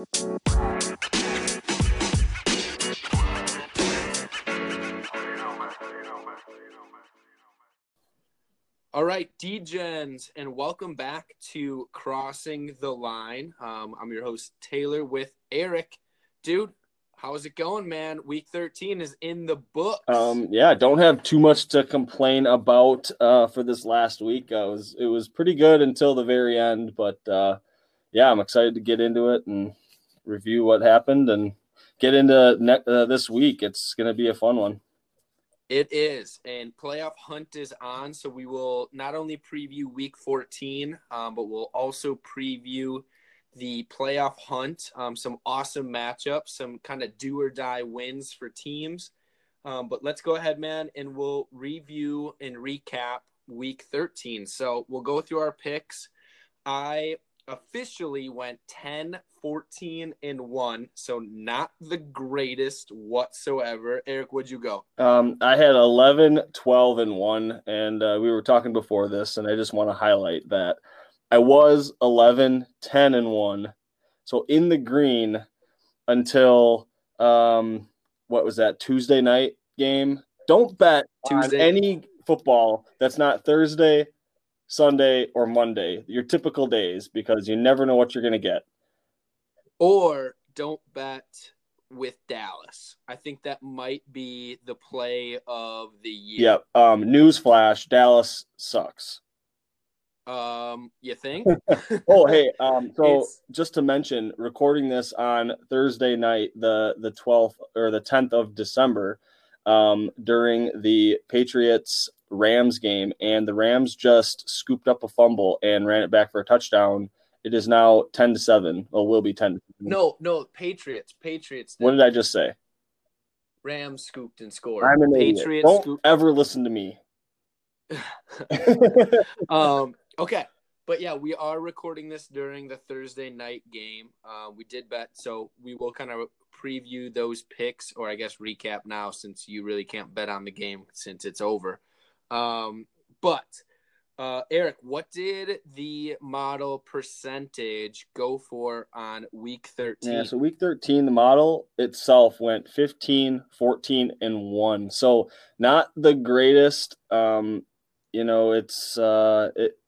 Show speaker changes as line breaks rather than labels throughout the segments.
All right, DGens, and welcome back to Crossing the Line. Um, I'm your host, Taylor, with Eric. Dude, how's it going, man? Week 13 is in the books.
Um, yeah, don't have too much to complain about uh, for this last week. I was it was pretty good until the very end, but uh, yeah, I'm excited to get into it and review what happened and get into ne- uh, this week. It's going to be a fun one.
It is, and playoff hunt is on. So we will not only preview Week 14, um, but we'll also preview the playoff hunt. Um, some awesome matchups, some kind of do or die wins for teams. Um, but let's go ahead, man, and we'll review and recap Week 13. So we'll go through our picks. I officially went 10 14 and 1 so not the greatest whatsoever. Eric would you go?
Um, i had 11 12 and 1 and uh, we were talking before this and i just want to highlight that i was 11 10 and 1 so in the green until um, what was that tuesday night game? Don't bet tuesday. on any football that's not thursday Sunday, or Monday, your typical days, because you never know what you're going to get.
Or don't bet with Dallas. I think that might be the play of the year.
Yep. Um, newsflash: Dallas sucks.
Um, you think?
oh, hey. Um, so it's... just to mention, recording this on Thursday night, the the twelfth or the tenth of December, um, during the Patriots Rams game, and the Rams just scooped up a fumble and ran it back for a touchdown. It is now ten to seven. Well, will be ten.
No, no, Patriots, Patriots.
What did I just say?
Rams scooped and scored.
I'm an Patriots. Idiot. Don't scooped. ever listen to me.
um. Okay. But yeah, we are recording this during the Thursday night game. Uh, we did bet, so we will kind of preview those picks, or I guess recap now, since you really can't bet on the game since it's over. Um, but uh, Eric, what did the model percentage go for on week 13?
Yeah, so week 13, the model itself went 15, 14, and 1. So not the greatest. Um, you know, it's uh, it,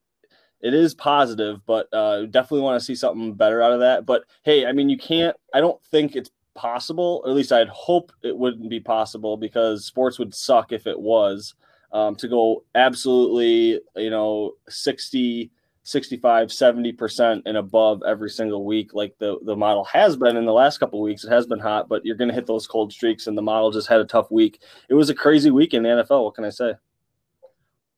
it is positive, but uh, definitely want to see something better out of that. But hey, I mean, you can't, I don't think it's possible, or at least I'd hope it wouldn't be possible because sports would suck if it was um, to go absolutely, you know, 60, 65, 70% and above every single week, like the, the model has been in the last couple weeks. It has been hot, but you're going to hit those cold streaks, and the model just had a tough week. It was a crazy week in the NFL. What can I say?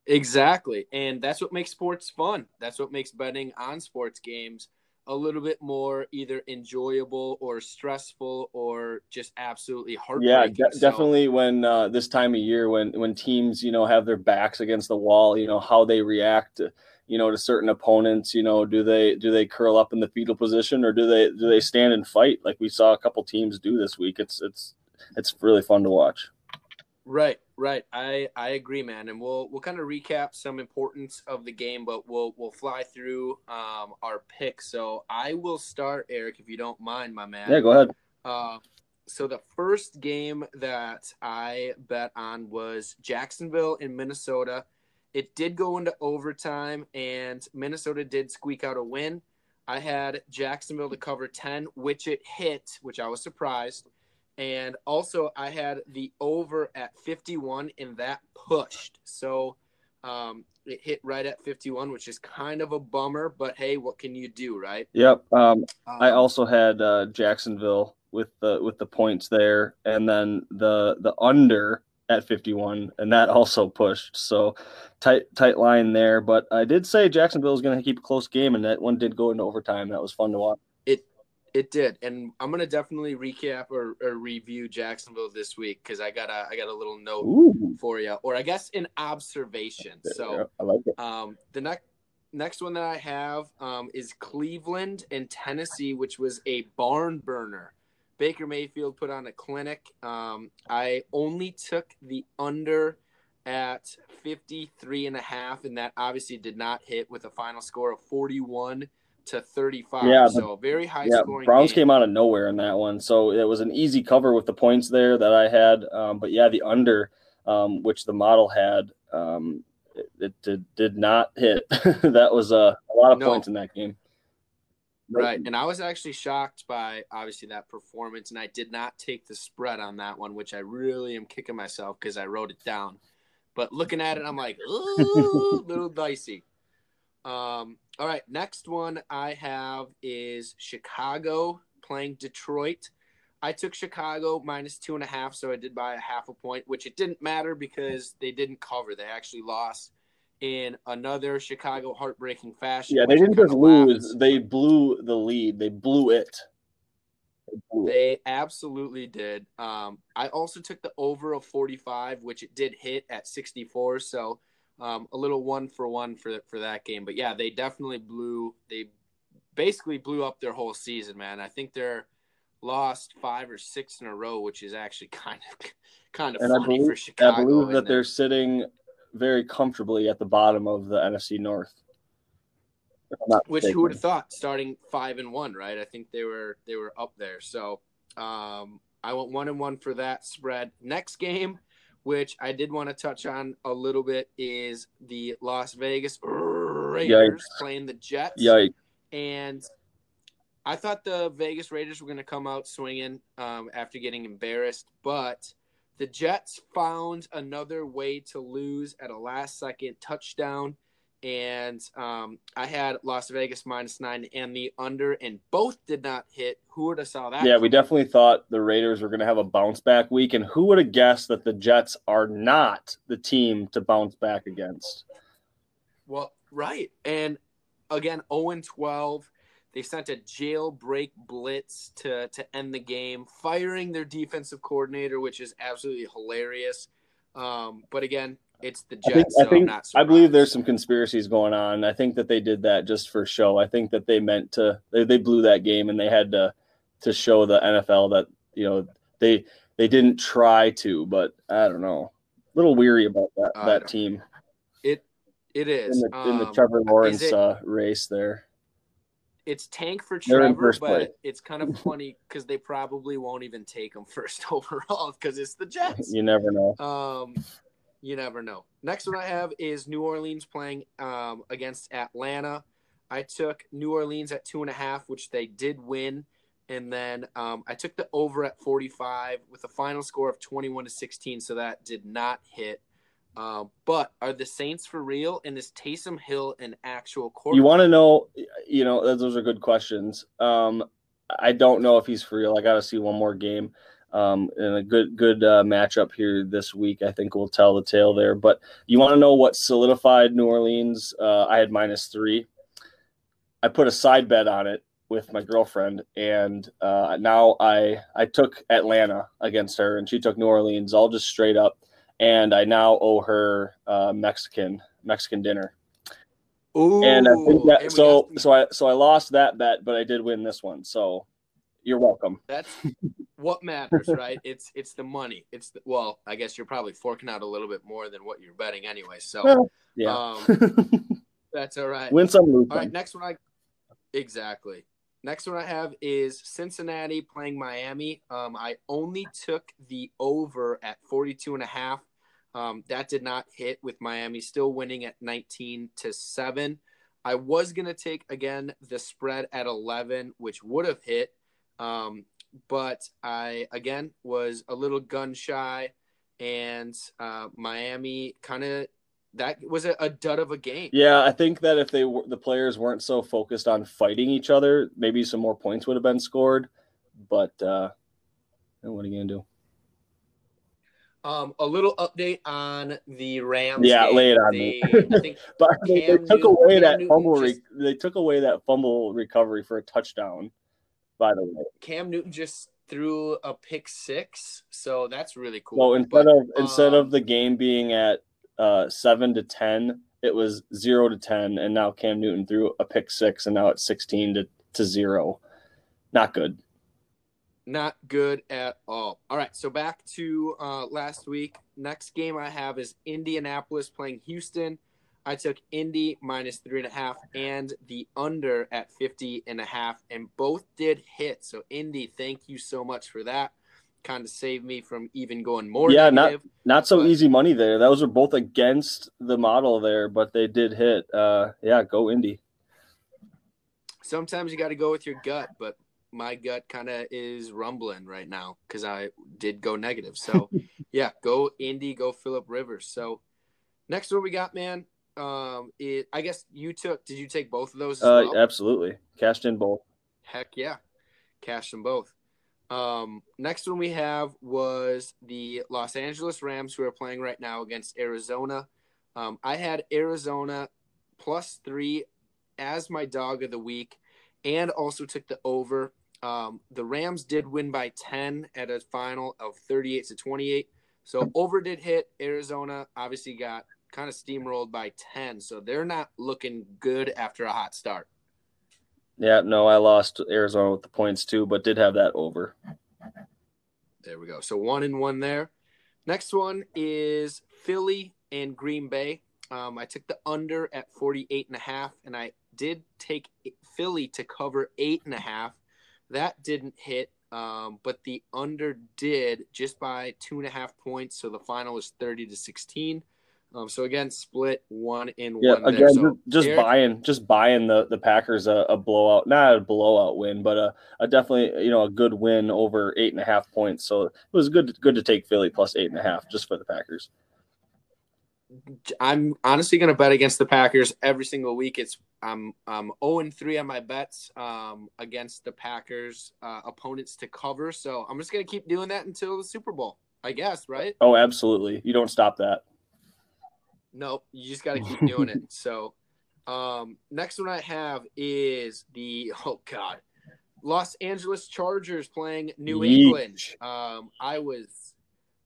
Exactly. And that's what makes sports fun. That's what makes betting on sports games a little bit more either enjoyable or stressful or just absolutely heartbreaking.
Yeah, de- definitely. When uh, this time of year, when when teams you know have their backs against the wall, you know how they react. To, you know to certain opponents you know do they do they curl up in the fetal position or do they do they stand and fight like we saw a couple teams do this week it's it's it's really fun to watch
Right, right. I I agree, man. And we'll we'll kind of recap some importance of the game, but we'll we'll fly through um, our picks. So I will start, Eric, if you don't mind, my man.
Yeah, go ahead.
Uh, so the first game that I bet on was Jacksonville in Minnesota. It did go into overtime, and Minnesota did squeak out a win. I had Jacksonville to cover ten, which it hit, which I was surprised. And also, I had the over at 51, and that pushed. So um, it hit right at 51, which is kind of a bummer. But hey, what can you do, right?
Yep. Um, um, I also had uh, Jacksonville with the with the points there, and then the the under at 51, and that also pushed. So tight tight line there. But I did say Jacksonville is going to keep a close game, and that one did go into overtime. That was fun to watch.
It did, and I'm gonna definitely recap or, or review Jacksonville this week because I got a I got a little note Ooh. for you, or I guess an observation. So
I like it.
Um, the next next one that I have um, is Cleveland and Tennessee, which was a barn burner. Baker Mayfield put on a clinic. Um, I only took the under at 53 and a half, and that obviously did not hit with a final score of 41 to 35.
Yeah,
so very high
yeah,
scoring.
Browns
game.
came out of nowhere in that one, so it was an easy cover with the points there that I had. Um, but yeah, the under, um, which the model had, um, it, it did, did not hit. that was a, a lot of
No.
points in that game.
Right. And I was actually shocked by obviously that performance, and I did not take the spread on that one, which I really am kicking myself because I wrote it down. But looking at it, I'm like, ooh, little dicey. Um, all right, next one I have is Chicago playing Detroit. I took Chicago minus two and a half, so I did buy a half a point, which it didn't matter because they didn't cover. They actually lost in another Chicago heartbreaking fashion.
Yeah, they didn't just lose;
laughs.
they blew the lead. They blew it. They blew it.
They absolutely did. Um, I also took the over of 45, which it did hit at 64. So um, a little one for one for for that game. But yeah, they definitely blew. They basically blew up their whole season, man. I think they're lost five or six in a row, which is actually kind of kind of
And I
funny
believe,
for Chicago.
I believe that they're sitting very comfortably at the bottom of the NFC North. Not
Which
mistaken.
who would have thought starting five and one, right? I think they were they were up there. So um, I went one and one for that spread. Next game, which I did want to touch on a little bit, is the Las Vegas Raiders
Yikes.
playing the Jets.
Yikes.
And I thought the Vegas Raiders were going to come out swinging um, after getting embarrassed, but the Jets found another way to lose at a last second touchdown. And um, I had Las Vegas minus nine and the under, and both did not hit. Who would have saw that?
Yeah, we definitely thought the Raiders were going to have a bounce back week, and who would have guessed that the Jets are not the team to bounce back against?
Well, right. And again, 0 12. They sent a jailbreak blitz to, to end the game, firing their defensive coordinator, which is absolutely hilarious. Um, but again, it's the
I
Jets,
think,
so
I, think
I'm not
I believe there's some conspiracies going on. I think that they did that just for show. I think that they meant to. They, they blew that game, and they had to to show the NFL that you know they they didn't try to. But I don't know. A little weary about that
I
that team.
It It is.
in the in the
Um,
Trevor Lawrence
it-
uh, race there.
it's tank for Trevor, but it's kind of funny because they probably won't even take him first overall because it's the Jets.
You never know.
Um, you never know. Next one I have is New Orleans playing um, against Atlanta. I took New Orleans at two and a half, which they did win, and then um, I took the over at 45 with a final score of 21 to 16, so that did not hit. Um, but are the Saints for real? And is Taysom Hill an actual quarterback?
You want to know, you know, those are good questions. Um, I don't know if he's for real. I got to see one more game. Um, and a good good uh, matchup here this week, I think will tell the tale there. But you want to know what solidified New Orleans? Uh, I had minus three. I put a side bet on it with my girlfriend, and uh, now I I took Atlanta against her, and she took New Orleans, all just straight up. And I now owe her uh, Mexican Mexican dinner.
Ooh,
and I think that so so I so I lost that bet, but I did win this one. So you're welcome.
That's what matters, right? It's it's the money. It's the, well, I guess you're probably forking out a little bit more than what you're betting anyway. So
Well, Yeah,
um, that's all right.
win some, lose
All right, next one I exactly. Next one I have is Cincinnati playing Miami. Um, I only took the over at 42 and a half. Um, that did not hit with Miami still winning at 19 to 7. I was going to take again the spread at 11, which would have hit. Um, but I again was a little gun shy and uh, Miami kind of that was a, a dud of a game.
Yeah, I think that if they were the players weren't so focused on fighting each other, maybe some more points would have been scored. But uh, what are you gonna do?
Um, a little update on the Rams.
Yeah,
game.
lay it on
they,
me.
I think
But they, they took
Newton-
away
Cam
that
Newton
fumble.
just-
Re- they took away that fumble recovery for a touchdown. By the way,
Cam Newton just threw a pick six, so that's really cool.
so instead
But,
of instead
um,
of the game being at uh, seven to ten, it was zero to ten, and now Cam Newton threw a pick six, and now it's sixteen to to zero. Not good.
not good at all. All right, so back to uh, last week. Next game I have is Indianapolis playing Houston. I took Indy minus three and a half and the under at 50 and a half, and both did hit. So, Indy, thank you so much for that. Kind of saved me from even going more.
Yeah,
negative.
not not so
but-
easy money there. Those were both against the model there, but they did hit. Uh, yeah, go Indy.
Sometimes you got to go with your gut, but my gut kind of is rumbling right now because I did go negative. So, yeah, go Indy, go Philip Rivers. So, next one we got, man. Um, it, I guess you took. Did you take both of those as
Uh,
well?
absolutely, cashed in both.
Heck yeah, cashed them both. Um, next one we have was the Los Angeles Rams, who are playing right now against Arizona. Um, I had Arizona plus three as my dog of the week, and also took the over. Um, the Rams did win by ten at a final of thirty-eight to twenty-eight. So over did hit. Arizona obviously got kind of steamrolled by ten, so they're not looking good after a hot start.
Yeah, no, I lost Arizona with the points too, but did have that over.
There we go. So one and one there. Next one is Philly and Green Bay. Um, I took the under at 48 and a half, and I did take Philly to cover eight and a half. That didn't hit, um, but the under did just by two and a half points. So the final was 30 to 16. Um, so again, split one in
Yeah,
one.
again.
So
just
Eric-
buying, just buying the the Packers a, a blowout, not a blowout win, but a, a definitely you know a good win over eight and a half points. So it was good good to take Philly plus eight and a half just for the Packers.
I'm honestly going to bet against the Packers every single week. It's I'm I'm 0 and 3 on my bets um, against the Packers uh, opponents to cover. So I'm just going to keep doing that until the Super Bowl, I guess, right?
Oh, absolutely, you don't stop that.
Nope, you just got to keep doing it. So um, next one I have is the oh god, Los Angeles Chargers playing New
Yeesh.
England. Um, I was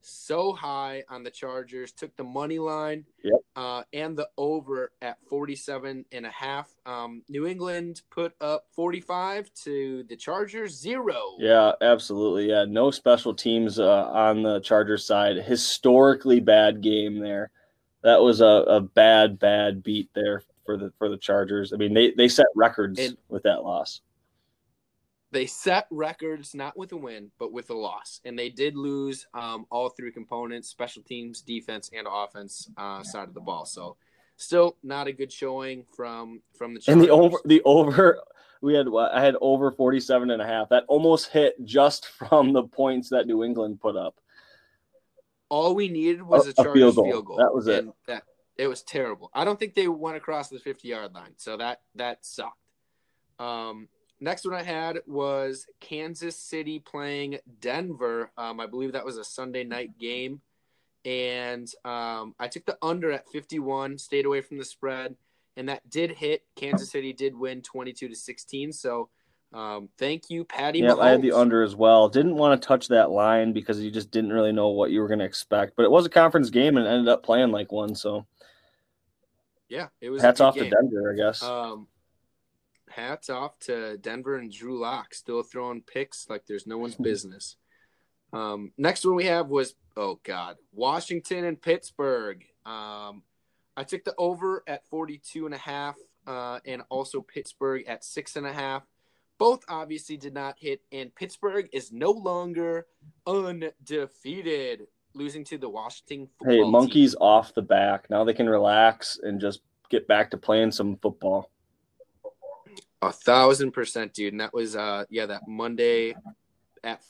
so high on the Chargers, took the money line
Yep.
uh, and the over at 47 and a half. Um, New England put up 45 to the Chargers zero.
Yeah, absolutely. Yeah, no special teams uh, on the Chargers side. Historically bad game there. That was a, a bad, bad beat there for the for the Chargers. I mean, they they set records
And-
with that loss.
They set records not with a win, but with a loss, and they did lose um, all three components: special teams, defense, and offense uh, side of the ball. So, still not a good showing from from the Chargers.
And the over the over we had I had over 47 and a half. That almost hit just from the points that New England put up.
All we needed was
A-
a Chargers
field
field
goal.
goal.
That was it.
That it was terrible. I don't think they went across the 50 yard line, so that that sucked. Um, next one I had was Kansas City playing Denver. Um, I believe that was a Sunday night game, and um, I took the under at 51. Stayed away from the spread, and that did hit. Kansas City did win 22 to 16. So. Um, thank you, Patty.
Yeah, I had the under as well. Didn't want to touch that line because you just didn't really know what you were going to expect. But it was a conference game and ended up playing like one. So
Yeah, it was.
hats off
game.
to Denver, I guess.
Um, hats off to Denver and Drew Lock still throwing picks like there's no one's business. Um, next one we have was oh god, Washington and Pittsburgh. Um, I took the over at 42 and a half, uh, and also Pittsburgh at six and a half. Both obviously did not hit, and Pittsburgh is no longer undefeated, losing to the Washington football
hey,
team.
monkeys off the back. Now they can relax and just get back to playing some football.
A thousand percent, dude. And that was uh yeah, that Monday at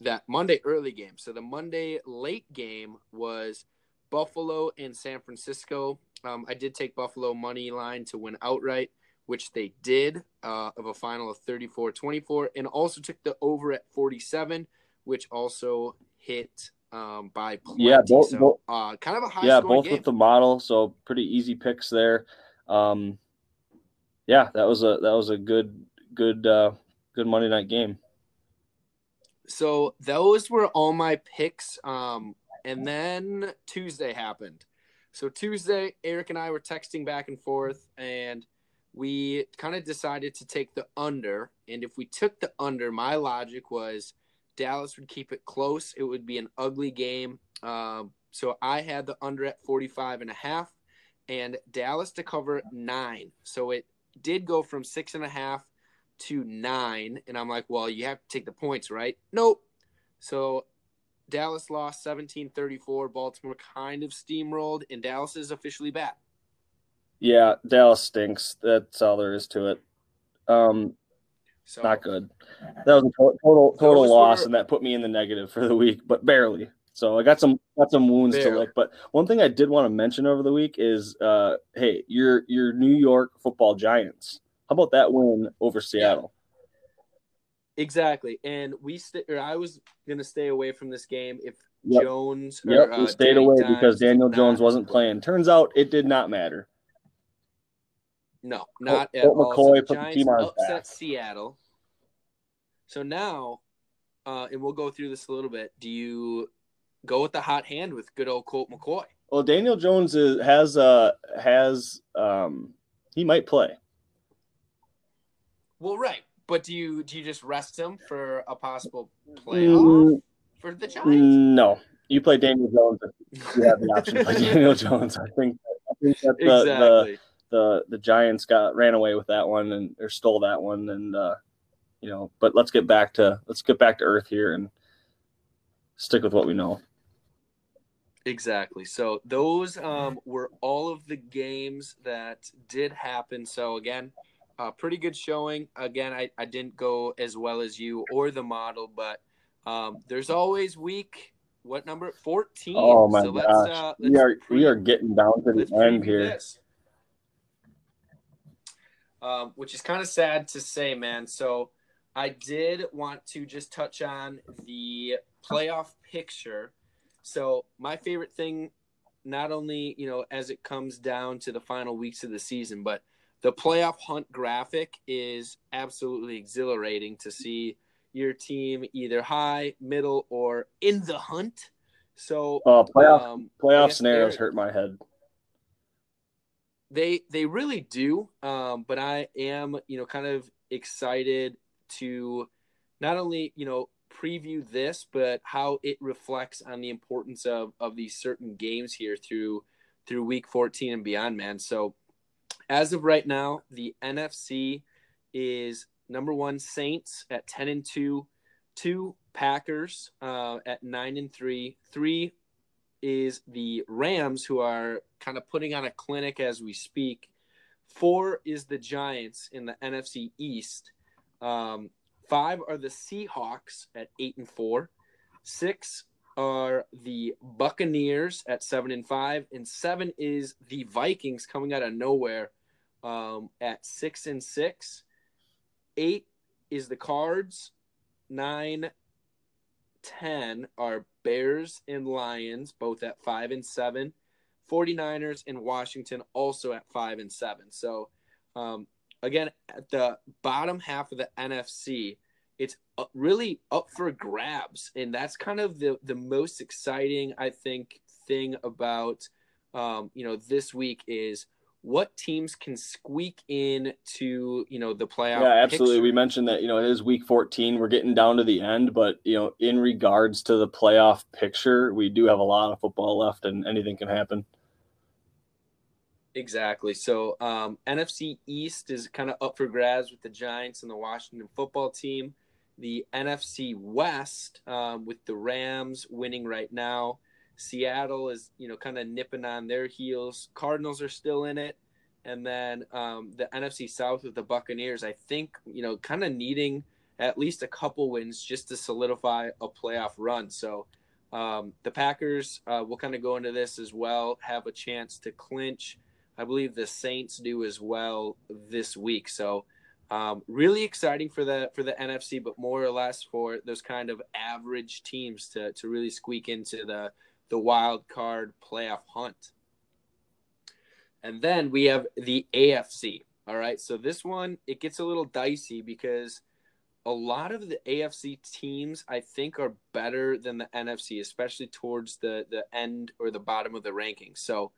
that Monday early game. So the Monday late game was Buffalo and San Francisco. Um, I did take Buffalo money line to win outright, which they did, uh, of a final of 34-24, and also took the over at 47, which also hit um, by plenty.
Yeah, both-
so,
both-
uh, kind of a high
yeah, both
game.
with the model, so pretty easy picks there. Um, yeah, that was a that was a good good uh, good Monday night game.
So those were all my picks. Um, and then Tuesday happened. So Tuesday, Eric and I were texting back and forth, and we kind of decided to take the under. And if we took the under, my logic was Dallas would keep it close. It would be an ugly game. Um, so I had the under at 45 and a half. and Dallas to cover nine. So it did go from six and a half to nine. And I'm like, well, you have to take the points, right? Nope. So Dallas lost 17 34. Baltimore kind of steamrolled, and Dallas is officially back.
Yeah, Dallas stinks. That's all there is to it. Um, so, not good. That was a total total loss, and that put me in the negative for the week, but barely. So I got some got some wounds barely. to lick. But one thing I did want to mention over the week is, uh, hey, your your New York Football Giants. How about that win over Seattle?
Exactly, and we st- I was gonna stay away from this game if yep. Jones.
Yep, we uh, stayed away because Daniel Jones wasn't playing. Turns out it did not matter.
No, not Colt, at Colt all. McCoy so put Giants the team on upset back. Seattle. So now, uh, and we'll go through this a little bit. Do you go with the hot hand with good old Colt McCoy?
Well, Daniel Jones is, has uh has um he might play.
Well, right. But do you do you just rest him for a possible playoff mm, for the Giants?
No, you play Daniel Jones. You have the option to play Daniel Jones. I think I think that the, exactly. the, the the Giants got ran away with that one and or stole that one and uh, you know. But let's get back to let's get back to earth here and stick with what we know.
Exactly. So those um, were all of the games that did happen. So again, uh, pretty good showing. Again, I, I didn't go as well as you or the model, but um, there's always week. What number? Fourteen.
Oh my so gosh, uh, we are pre- we are getting down to the end here.
Um, which is kind of sad to say, man. So I did want to just touch on the playoff picture. So my favorite thing, not only you know as it comes down to the final weeks of the season, but the playoff hunt graphic is absolutely exhilarating to see your team either high, middle, or in the hunt. So
uh, playoff um, playoff scenarios hurt my head.
They they really do, um, but I am you know kind of excited to not only you know preview this, but how it reflects on the importance of of these certain games here through through week 14 and beyond, man. So as of right now, the NFC is number one Saints at ten and two, two Packers uh, at nine and three, three is the Rams who are kind of putting on a clinic as we speak. Four is the Giants in the NFC East. Um, five are the Seahawks at eight and four. Six are the Buccaneers at seven and five, and seven is the Vikings coming out of nowhere um, at six and six. Eight is the Cards. Nine, ten are Bears and Lions, both at five and seven. 49ers and Washington also at five and seven. So, um, again, at the bottom half of the NFC, it's really up for grabs, and that's kind of the the most exciting, I think, thing about um, you know this week is what teams can squeak in to you know the playoff
yeah absolutely picture. we mentioned that you know it is week 14 we're getting down to the end but you know in regards to the playoff picture we do have a lot of football left and anything can happen
exactly so um, nfc east is kind of up for grabs with the giants and the washington football team the nfc west um, with the rams winning right now Seattle is, you know, kind of nipping on their heels. Cardinals are still in it. And then um, the NFC South with the Buccaneers, I think, you know, kind of needing at least a couple wins just to solidify a playoff run. So um, the Packers uh, will kind of go into this as well, have a chance to clinch. I believe the Saints do as well this week. So um, really exciting for the for the NFC, but more or less for those kind of average teams to to really squeak into the the wild card playoff hunt. And then we have the AFC. All right. So this one, it gets a little dicey because a lot of the AFC teams, I think, are better than the NFC, especially towards the, the end or the bottom of the rankings. So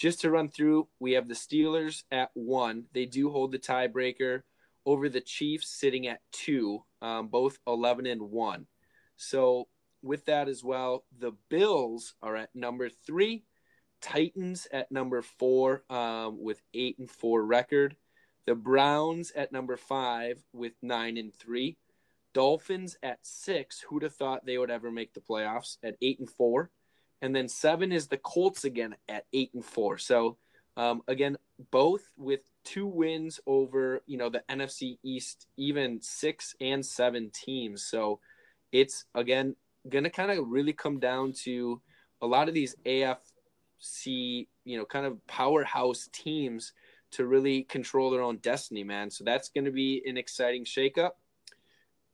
just to run through, we have the Steelers at one. They do hold the tiebreaker over the Chiefs sitting at two, um, both 11 and one. So with that as well, the Bills are at number three. Titans at number four um, with eight and four record. The Browns at number five with nine and three. Dolphins at six. Who'd have thought they would ever make the playoffs at eight and four? And then seven is the Colts again at eight and four. So um, again, both with two wins over you know the NFC East, even six and seven teams. So it's again going to kind of really come down to a lot of these AFC, you know, kind of powerhouse teams to really control their own destiny, man. So that's going to be an exciting shakeup.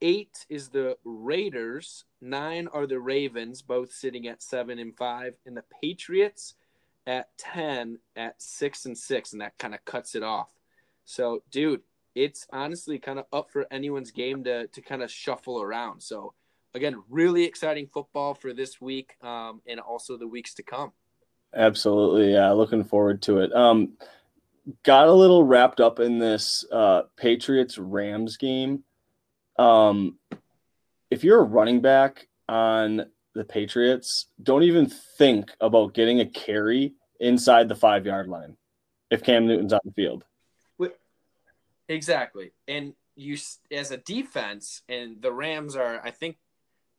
Eight is the Raiders. Nine are the Ravens, both sitting at seven and five, and the Patriots at ten at six and six, and that kind of cuts it off. So, dude, it's honestly kind of up for anyone's game to to kind of shuffle around. So, again, really exciting football for this week um, and also the weeks to come.
Absolutely, yeah, looking forward to it. Um, got a little wrapped up in this uh, Patriots Rams game. Um, if you're a running back on the Patriots, don't even think about getting a carry inside the five yard line if Cam Newton's on the field.
Exactly. And you, as a defense, and the Rams are, I think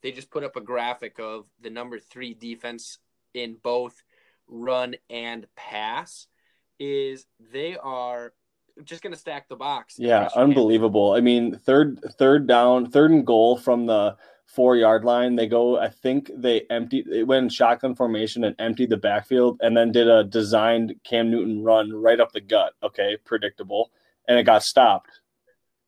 they just put up a graphic of the number three defense in both run and pass is they are just going to stack the box.
Yeah, unbelievable. I mean, third third down, third and goal from the four yard line. They go. I think they emptied. It went in shotgun formation and emptied the backfield, and then did a designed Cam Newton run right up the gut. Okay, predictable, and it got stopped.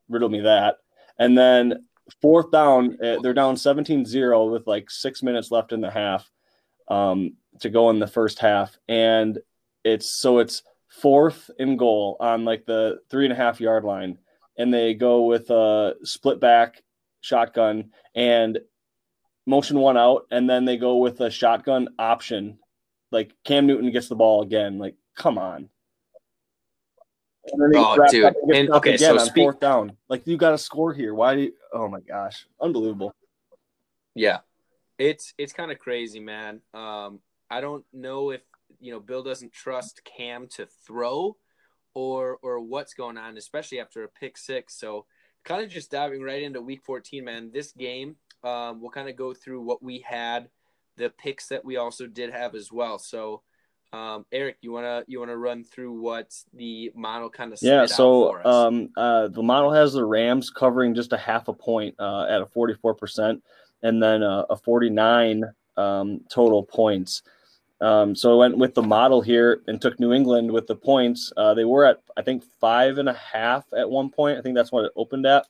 Riddle me that. And then fourth down, eh, they're down 17-0 with like six minutes left in the half um, to go in the first half, and it's so it's fourth and goal on like the three and a half yard line, and they go with a split back shotgun and motion one out, and then they go with a shotgun option. Like Cam Newton gets the ball again. Like, come on.
oh, dude. And, okay, so
speak- fourth down. Like you got to score here. Why do you? Oh my gosh, unbelievable.
Yeah, it's it's kind of crazy, man. Um, I don't know if you know Bill doesn't trust Cam to throw, or or what's going on, especially after a pick six. So kind of just diving right into Week 14, man. This game, um, we'll kind of go through what we had, the picks that we also did have as well. So. Um, Eric, you wanna you wanna run through what the model kind of
yeah. So um, uh, the model has the Rams covering just a half a point uh, at a forty four percent, and then uh, a forty nine um, total points. Um, so I went with the model here and took New England with the points. Uh, they were at I think five and a half at one point. I think that's what it opened at,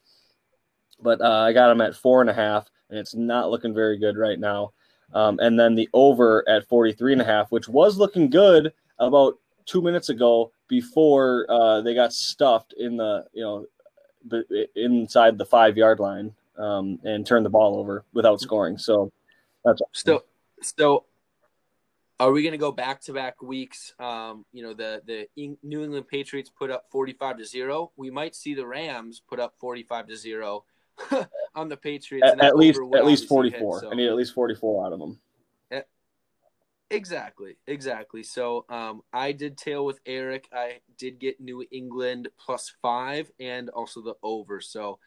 but uh, I got them at four and a half, and it's not looking very good right now. Um, and then the over at 43 and a half, which was looking good about two minutes ago before uh, they got stuffed in the you know inside the five yard line um, and turned the ball over without scoring. So that's
still so are we going to go back to back weeks? Um, you know, the the New England Patriots put up 45 to 0. We might see the Rams put up 45 to 0 on the Patriots.
At, at least at least 44. So. I need at least 44 out of them.
Exactly, exactly. So um, I did tail with Eric. I did get New England plus five and also the over. So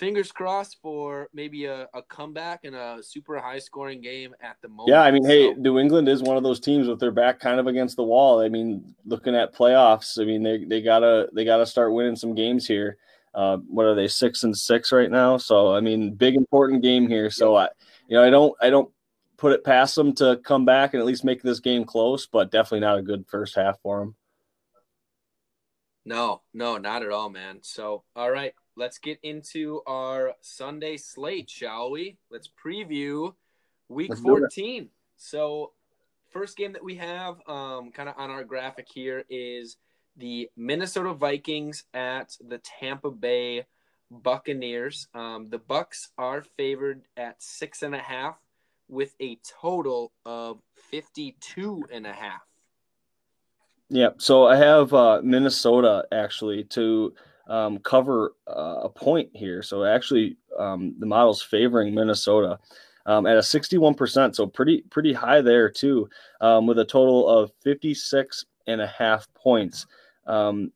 fingers crossed for maybe a, a, comeback and a super high scoring game at the moment.
Yeah, I mean, hey, New England is one of those teams with their back kind of against the wall. I mean, looking at playoffs, I mean, they, they gotta they gotta start winning some games here. Uh, what are they six and six right now? So I mean, big important game here. So I, you know, I don't I don't put it past them to come back and at least make this game close, but definitely not a good first half for them.
No, no, not at all, man. So, all right, let's get into our Sunday slate, shall we? Let's preview week 14. So, first game that we have um, kind of on our graphic here is the Minnesota Vikings at the Tampa Bay Buccaneers. Um, the Bucs are favored at six and a half with a total of 52 and a half.
Yeah, so I have uh, Minnesota actually to um, cover uh, a point here. So actually, um, the model's favoring Minnesota. um, at a 61%. So pretty, pretty high there too, um, with a total of 56 and a half points. Um,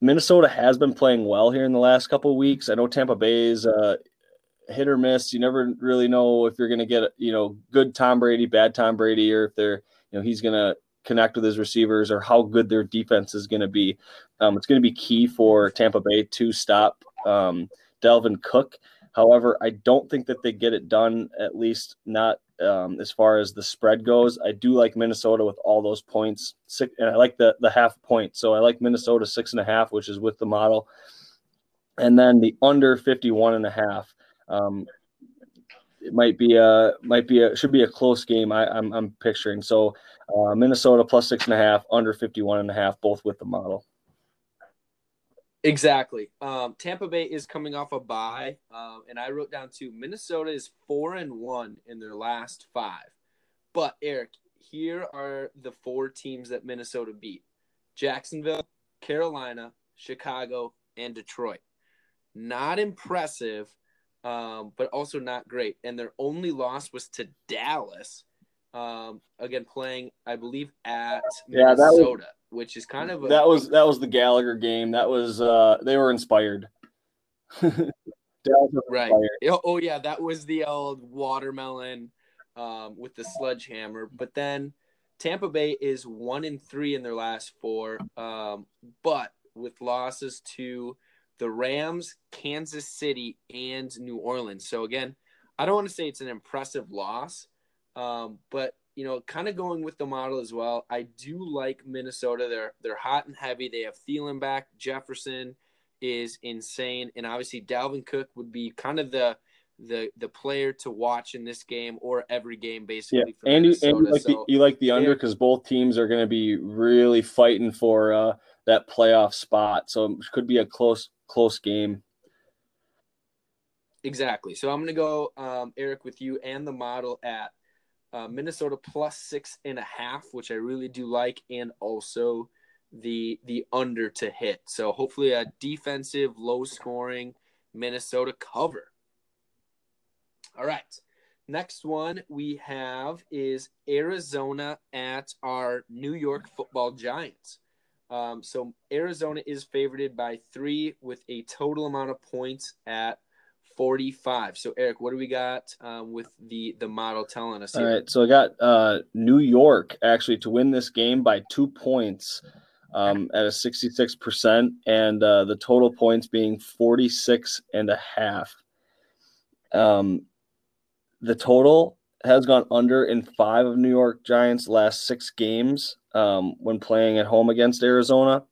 Minnesota has been playing well here in the last couple weeks. I know Tampa Bay is uh, hit or miss. You never really know if you're going to get, you know, good Tom Brady, bad Tom Brady, or if they're, you know, he's going to connect with his receivers or how good their defense is going to be. Um, it's going to be key for Tampa Bay to stop um, Dalvin Cook. However, I don't think that they get it done, at least not um, as far as the spread goes. I do like Minnesota with all those points, six, and I like the, the half point. So I like Minnesota six and a half, which is with the model. And then the under 51 and a half. Um, it might be a might be a should be a close game. I, I'm I'm picturing so uh, Minnesota plus six and a half, under 51 and a half, both with the model.
Exactly. Um, Tampa Bay is coming off a bye, um, and I wrote down too. Minnesota is four and one in their last five. But Eric, here are the four teams that Minnesota beat: Jacksonville, Carolina, Chicago, and Detroit. Not impressive, um, but also not great. And their only loss was to Dallas, um, again playing, I believe, at yeah, Minnesota, was, which is kind of
a, that was that was the Gallagher game. That was uh, they were inspired.
right. Oh, oh yeah, that was the old watermelon um, with the sledgehammer. But then Tampa Bay is one in three in their last four, um, but with losses to the Rams, Kansas City, and New Orleans. So again, I don't want to say it's an impressive loss, um, but you know, kind of going with the model as well. I do like Minnesota. They're they're hot and heavy. They have Thielen back. Jefferson is insane, and obviously Dalvin Cook would be kind of the the the player to watch in this game or every game basically.
Yeah, and you, and you like, so, the, you like the under because both teams are going to be really fighting for uh, that playoff spot. So it could be a close close game.
Exactly. So I'm going to go, um, Eric, with you and the model at uh, Minnesota plus six and a half, which I really do like, and also the the under to hit. So hopefully a defensive, low scoring Minnesota cover. All right. Next one we have is Arizona at our New York Football Giants. Um, so Arizona is favored by three with a total amount of points at 45. So Eric, what do we got um, with the the model telling us?
Here? All right, so I got uh, New York actually to win this game by two points um, at a 66%, and uh, the total points being 46 and a half. Um, the total has gone under in five of New York Giants' last six games um, when playing at home against Arizona,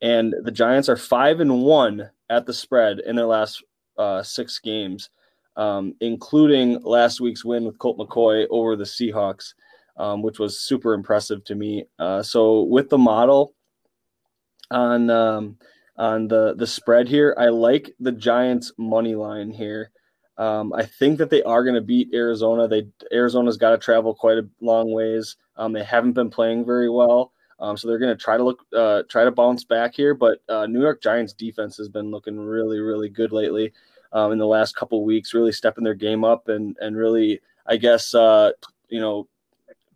and the Giants are five and one at the spread in their last uh, six games, um, including last week's win with Colt McCoy over the Seahawks, um, which was super impressive to me. Uh, so with the model on um, on the the spread here, I like the Giants money line here. Um, I think that they are going to beat Arizona. They Arizona's got to travel quite a long ways. Um, they haven't been playing very well. Um, so they're going to try to look, uh, try to bounce back here. But uh, New York Giants defense has been looking really, really good lately um, in the last couple weeks, really stepping their game up and and really, I guess, uh, you know,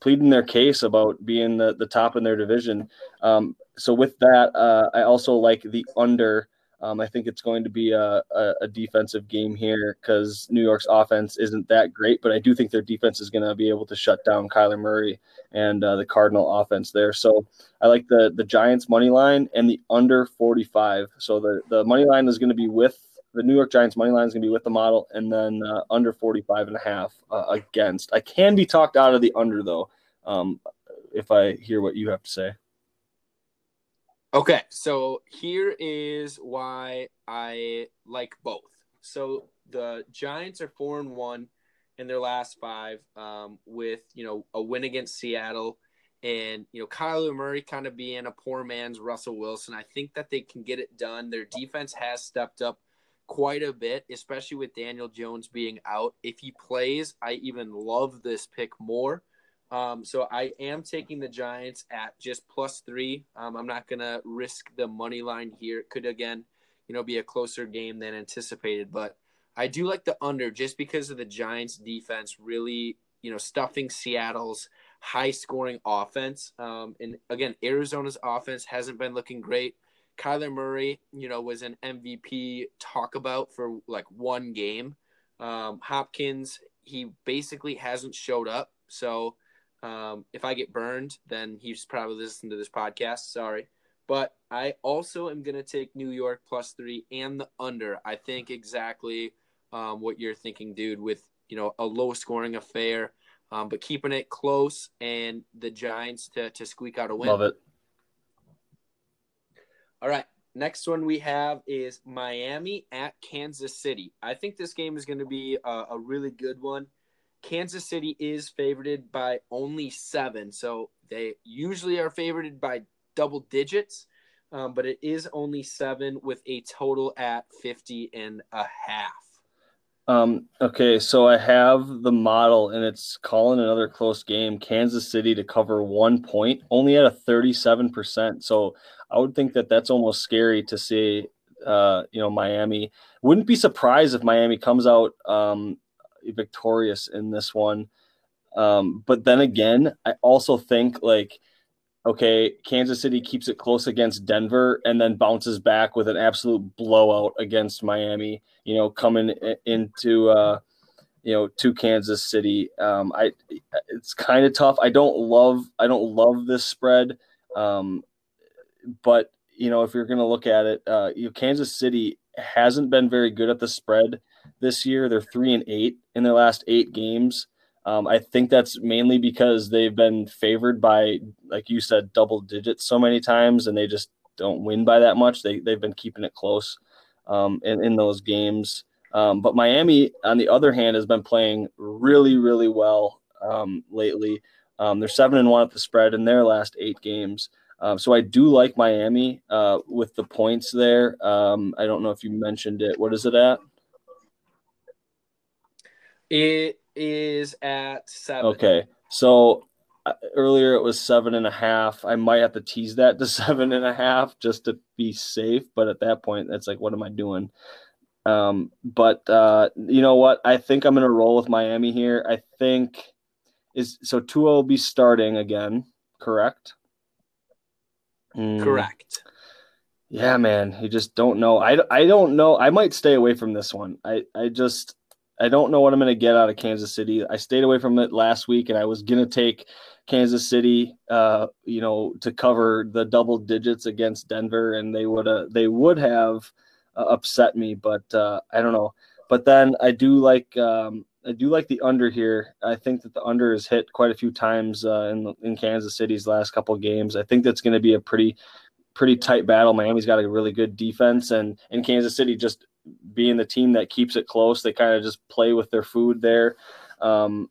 pleading their case about being the, the top in their division. Um, so with that, uh, I also like the under um, I think it's going to be a, a, a defensive game here because New York's offense isn't that great, but I do think their defense is going to be able to shut down Kyler Murray and uh, the Cardinal offense there. So I like the the Giants money line and the under 45. So the the money line is going to be with the New York Giants money line is going to be with the model, and then uh, under 45 and a half uh, against. I can be talked out of the under though, um, if I hear what you have to say.
Okay, so here is why I like both. So the Giants are four and one in their last five, um, with you know a win against Seattle, and you know Kyler Murray kind of being a poor man's Russell Wilson. I think that they can get it done. Their defense has stepped up quite a bit, especially with Daniel Jones being out. If he plays, I even love this pick more. Um, so I am taking the Giants at just plus three. Um, I'm not gonna risk the money line here. It could again, you know, be a closer game than anticipated, but I do like the under just because of the Giants' defense really, you know, stuffing Seattle's high scoring offense. Um, and again, Arizona's offense hasn't been looking great. Kyler Murray, you know, was an MVP talk about for like one game. Um, Hopkins, he basically hasn't showed up. So um, if I get burned, then he's probably listening to this podcast. Sorry. But I also am going to take New York plus three and the under. I think exactly um, what you're thinking, dude, with, you know, a low scoring affair, um, but keeping it close and the Giants to, to squeak out a win.
Love it.
All right. Next one we have is Miami at Kansas City. I think this game is going to be a, a really good one. Kansas City is favored by only seven, so they usually are favored by double digits, um, but it is only seven with a total at 50 and a half.
Um, okay, so I have the model and it's calling another close game. Kansas City to cover one point, only at a 37%. So I would think that that's almost scary to see, uh, you know, Miami. Wouldn't be surprised if Miami comes out um, victorious in this one. Um, but then again, I also think like, okay, Kansas City keeps it close against Denver and then bounces back with an absolute blowout against Miami, you know, coming into, uh, you know, to Kansas City. Um, I, it's kind of tough. I don't love, I don't love this spread. Um, but you know, if you're going to look at it, uh, you know, Kansas City hasn't been very good at the spread this year. They're three and eight in their last eight games. Um, I think that's mainly because they've been favored by, like you said, double digits so many times, and they just don't win by that much. They they've been keeping it close um, in in those games. Um, but Miami, on the other hand, has been playing really really well um, lately. Um, they're seven and one at the spread in their last eight games. Um, so I do like Miami uh, with the points there. I don't know if you mentioned it. What is it at?
It is at seven.
Okay, so uh, earlier it was seven and a half. I might have to tease that to seven and a half just to be safe. But at that point, that's like, what am I doing? Um, but uh, you know what? I think I'm going to roll with Miami here. I think is so Tua will be starting again, correct?
Mm. Correct.
Yeah, man. You just don't know. I, I don't know. I might stay away from this one. I, I just I don't know what I'm going to get out of Kansas City. I stayed away from it last week, and I was going to take Kansas City, uh, you know, to cover the double digits against Denver, and they would uh, they would have uh, upset me, but uh, I don't know. But then I do like um, I do like the under here. I think that the under has hit quite a few times uh, in in Kansas City's last couple games. I think that's going to be a pretty pretty tight battle. Miami's got a really good defense, and and Kansas City just being the team that keeps it close. They kind of just play with their food there. Um,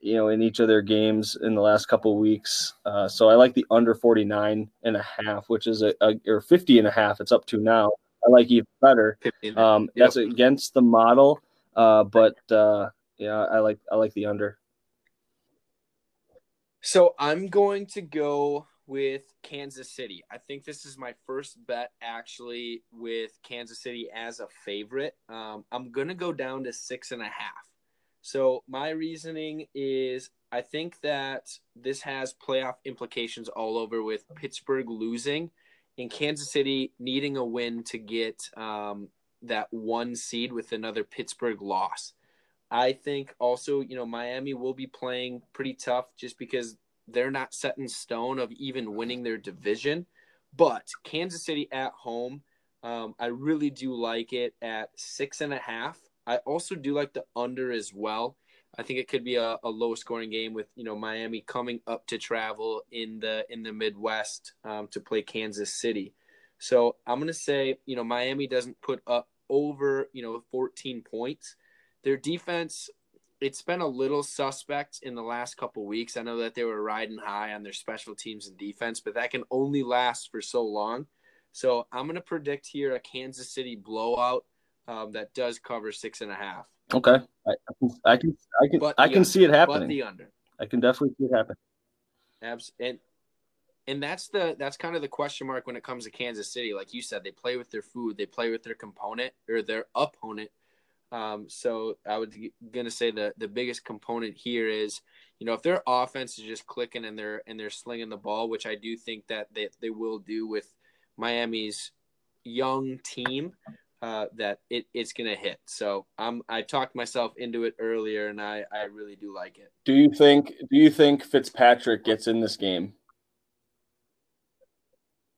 you know, in each of their games in the last couple weeks. Uh, so I like the under 49 and a half, which is a, a, or 50 and a half. It's up to now. I like even better. Um, yep. That's against the model. Uh, but, uh, yeah, I like I like the under.
So I'm going to go with Kansas City. I think this is my first bet actually with Kansas City as a favorite. Um, I'm gonna go down to six and a half. So my reasoning is I think that this has playoff implications all over with Pittsburgh losing and Kansas City needing a win to get um, that one seed with another Pittsburgh loss. I think also, you know, Miami will be playing pretty tough just because they're not set in stone of even winning their division. But Kansas City at home, um, I really do like it at six and a half. I also do like the under as well. I think it could be a, a low scoring game with you know Miami coming up to travel in the in the Midwest um, to play Kansas City. So I'm gonna say you know Miami doesn't put up over you know 14 points. Their defense, it's been a little suspect in the last couple weeks. I know that they were riding high on their special teams and defense, but that can only last for so long. So I'm going to predict here a Kansas City blowout um, that does cover six and a half.
Okay, I, I can I can I can under, see it happening.
But the under,
I can definitely see it happen.
Abs- and and that's the that's kind of the question mark when it comes to Kansas City. Like you said, they play with their food, they play with their component or their opponent Um, so I was gonna say the the biggest component here is you know if their offense is just clicking and they're and they're slinging the ball, which I do think that they they will do with Miami's young team, uh, that it, it's gonna hit. So I'm I talked myself into it earlier, and I I really do like it.
Do you think Do you think Fitzpatrick gets in this game?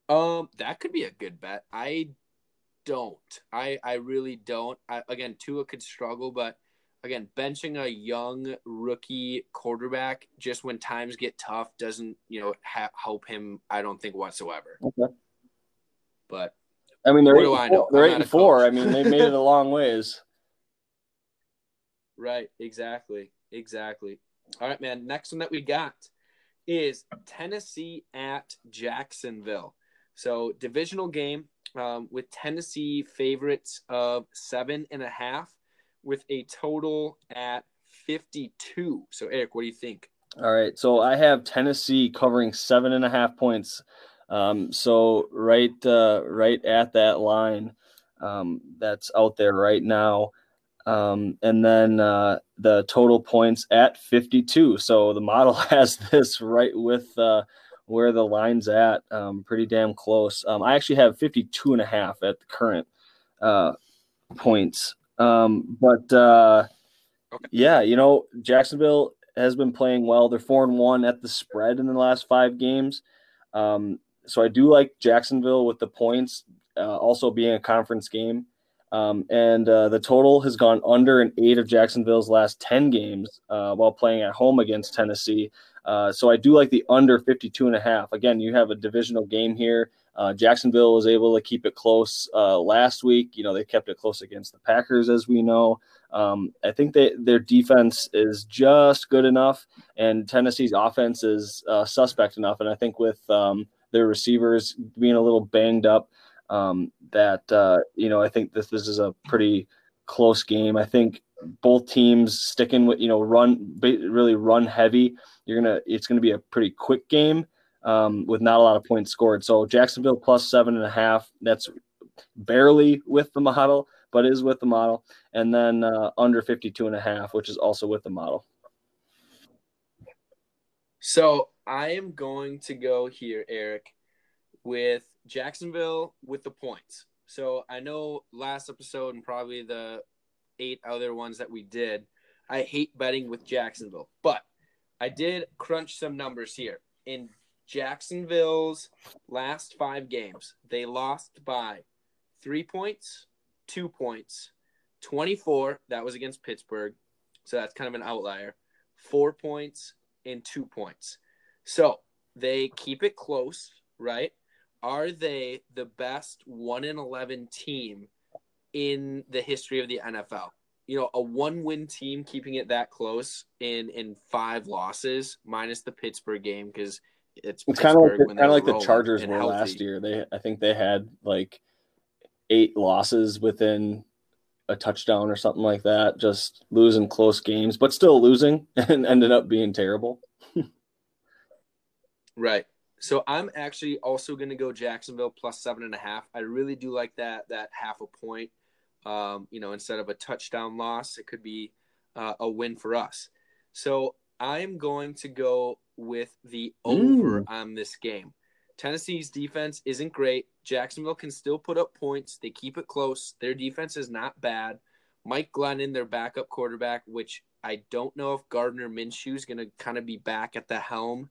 Um, that could be a good bet. I don't. I I really don't. I, again, Tua could struggle, but again, benching a young rookie quarterback just when times get tough doesn't you know ha- help him. I don't think whatsoever.
Okay.
But
I mean, they're
What
eight
do I know?
They're
I'm
eight and four. I mean, they made it a long ways.
Right, exactly, exactly. All right, man. Next one that we got is Tennessee at Jacksonville. So divisional game um, with Tennessee favorites of seven and a half, with a total at fifty-two. So Eric, what do you think?
All right, so I have Tennessee covering seven and a half points. Um, so right, uh, right at that line um, that's out there right now, um, and then uh, the total points at fifty-two. So the model has this right with uh, where the line's at, um, pretty damn close. Um, I actually have 52 and a half at the current uh, points, um, but. Uh,
Okay.
yeah, you know, Jacksonville has been playing well. They're four and one at the spread in the last five games. Um, so I do like Jacksonville with the points, uh, also being a conference game. Um, and uh, the total has gone under in eight of Jacksonville's last 10 games uh, while playing at home against Tennessee. Uh, so I do like the under 52 and a half. Again, you have a divisional game here. Uh, Jacksonville was able to keep it close uh, last week. You know, they kept it close against the Packers, as we know. Um, I think they, their defense is just good enough, and Tennessee's offense is uh, suspect enough. And I think with um, their receivers being a little banged up, um, that uh, you know, I think this this is a pretty close game. I think both teams sticking with you know run really run heavy. You're gonna it's gonna be a pretty quick game um, with not a lot of points scored. So Jacksonville plus seven and a half. That's barely with the model, but is with the model. And then uh, under 52 and a half, which is also with the model.
So I am going to go here, Eric, with Jacksonville with the points. So I know last episode and probably the eight other ones that we did, I hate betting with Jacksonville, but I did crunch some numbers here. In Jacksonville's last five games, they lost by three points, two points, 24. That was against Pittsburgh. So that's kind of an outlier. Four points and two points. So they keep it close, right? Are they the best 1 in 11 team in the history of the NFL? You know, a one win team keeping it that close in in five losses minus the Pittsburgh game because it's,
It's kind of like kind of like the Chargers were
healthy.
last year. They I think they had like eight losses within a touchdown or something like that, just losing close games, but still losing and ended up being terrible.
Right. So I'm actually also going to go Jacksonville plus seven and a half. I really do like that that half a point. Um, you know, instead of a touchdown loss, it could be uh, a win for us. So I'm going to go with the over on this game. Tennessee's defense isn't great. Jacksonville can still put up points. They keep it close. Their defense is not bad. Mike Glennon, their backup quarterback, which I don't know if Gardner Minshew is going to kind of be back at the helm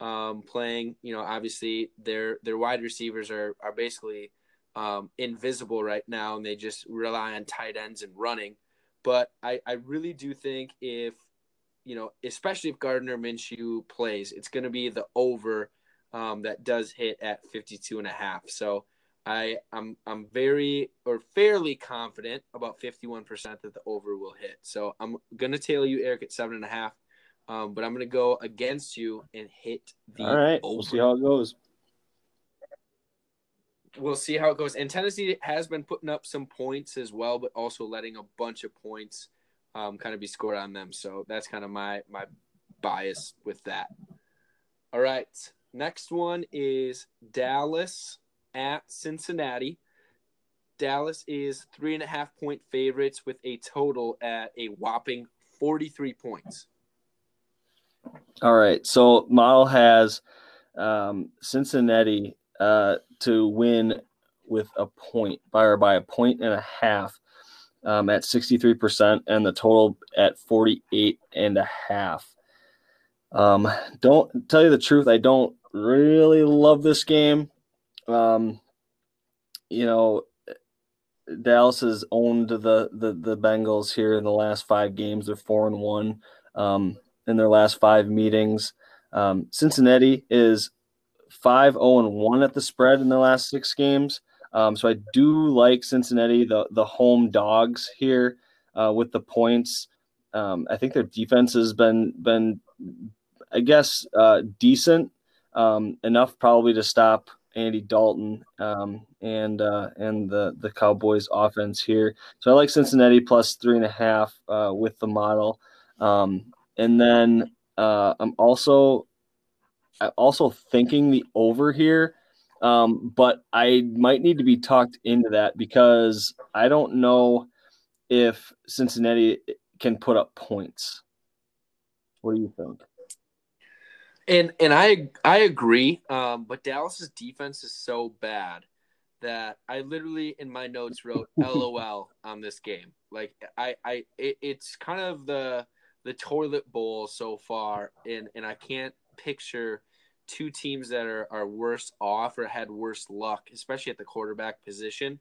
um, playing. You know, obviously their their wide receivers are are basically um, invisible right now, and they just rely on tight ends and running. But I I really do think if you know, especially if Gardner Minshew plays, it's going to be the over um, that does hit at 52 and a half. So I I'm I'm very or fairly confident about 51% that the over will hit. So I'm going to tail you Eric at seven and a half. Um, but I'm going to go against you and hit the
All right,
over.
we'll see how it goes.
We'll see how it goes. And Tennessee has been putting up some points as well, but also letting a bunch of points um, kind of be scored on them. So that's kind of my my bias with that. All right, next one is Dallas at Cincinnati. Dallas is three and a half point favorites with a total at a whopping 43 points.
All right. So model has um, Cincinnati uh, to win with a point by or by a point and a half um, at 63% and the total at 48 and a half. Um, don't tell you the truth, I don't really love this game. Um, you know, Dallas has owned the, the the Bengals here in the last five games. They're four and one um, in their last five meetings. Um, Cincinnati is five zero oh and one at the spread in the last six games. Um, so I do like Cincinnati, the the home dogs here uh, with the points. Um, I think their defense has been been, I guess, uh, decent um, enough probably to stop Andy Dalton um, and uh, and the the Cowboys offense here. So I like Cincinnati plus three and a half uh, with the model, um, and then uh, I'm also I'm also thinking the over here. Um, but I might need to be talked into that because I don't know if Cincinnati can put up points. What do you think?
And and I I agree, um, but Dallas's defense is so bad that I literally in my notes wrote LOL on this game. Like I I it, it's kind of the the toilet bowl so far, and and I can't picture two teams that are, are worse off or had worse luck, especially at the quarterback position.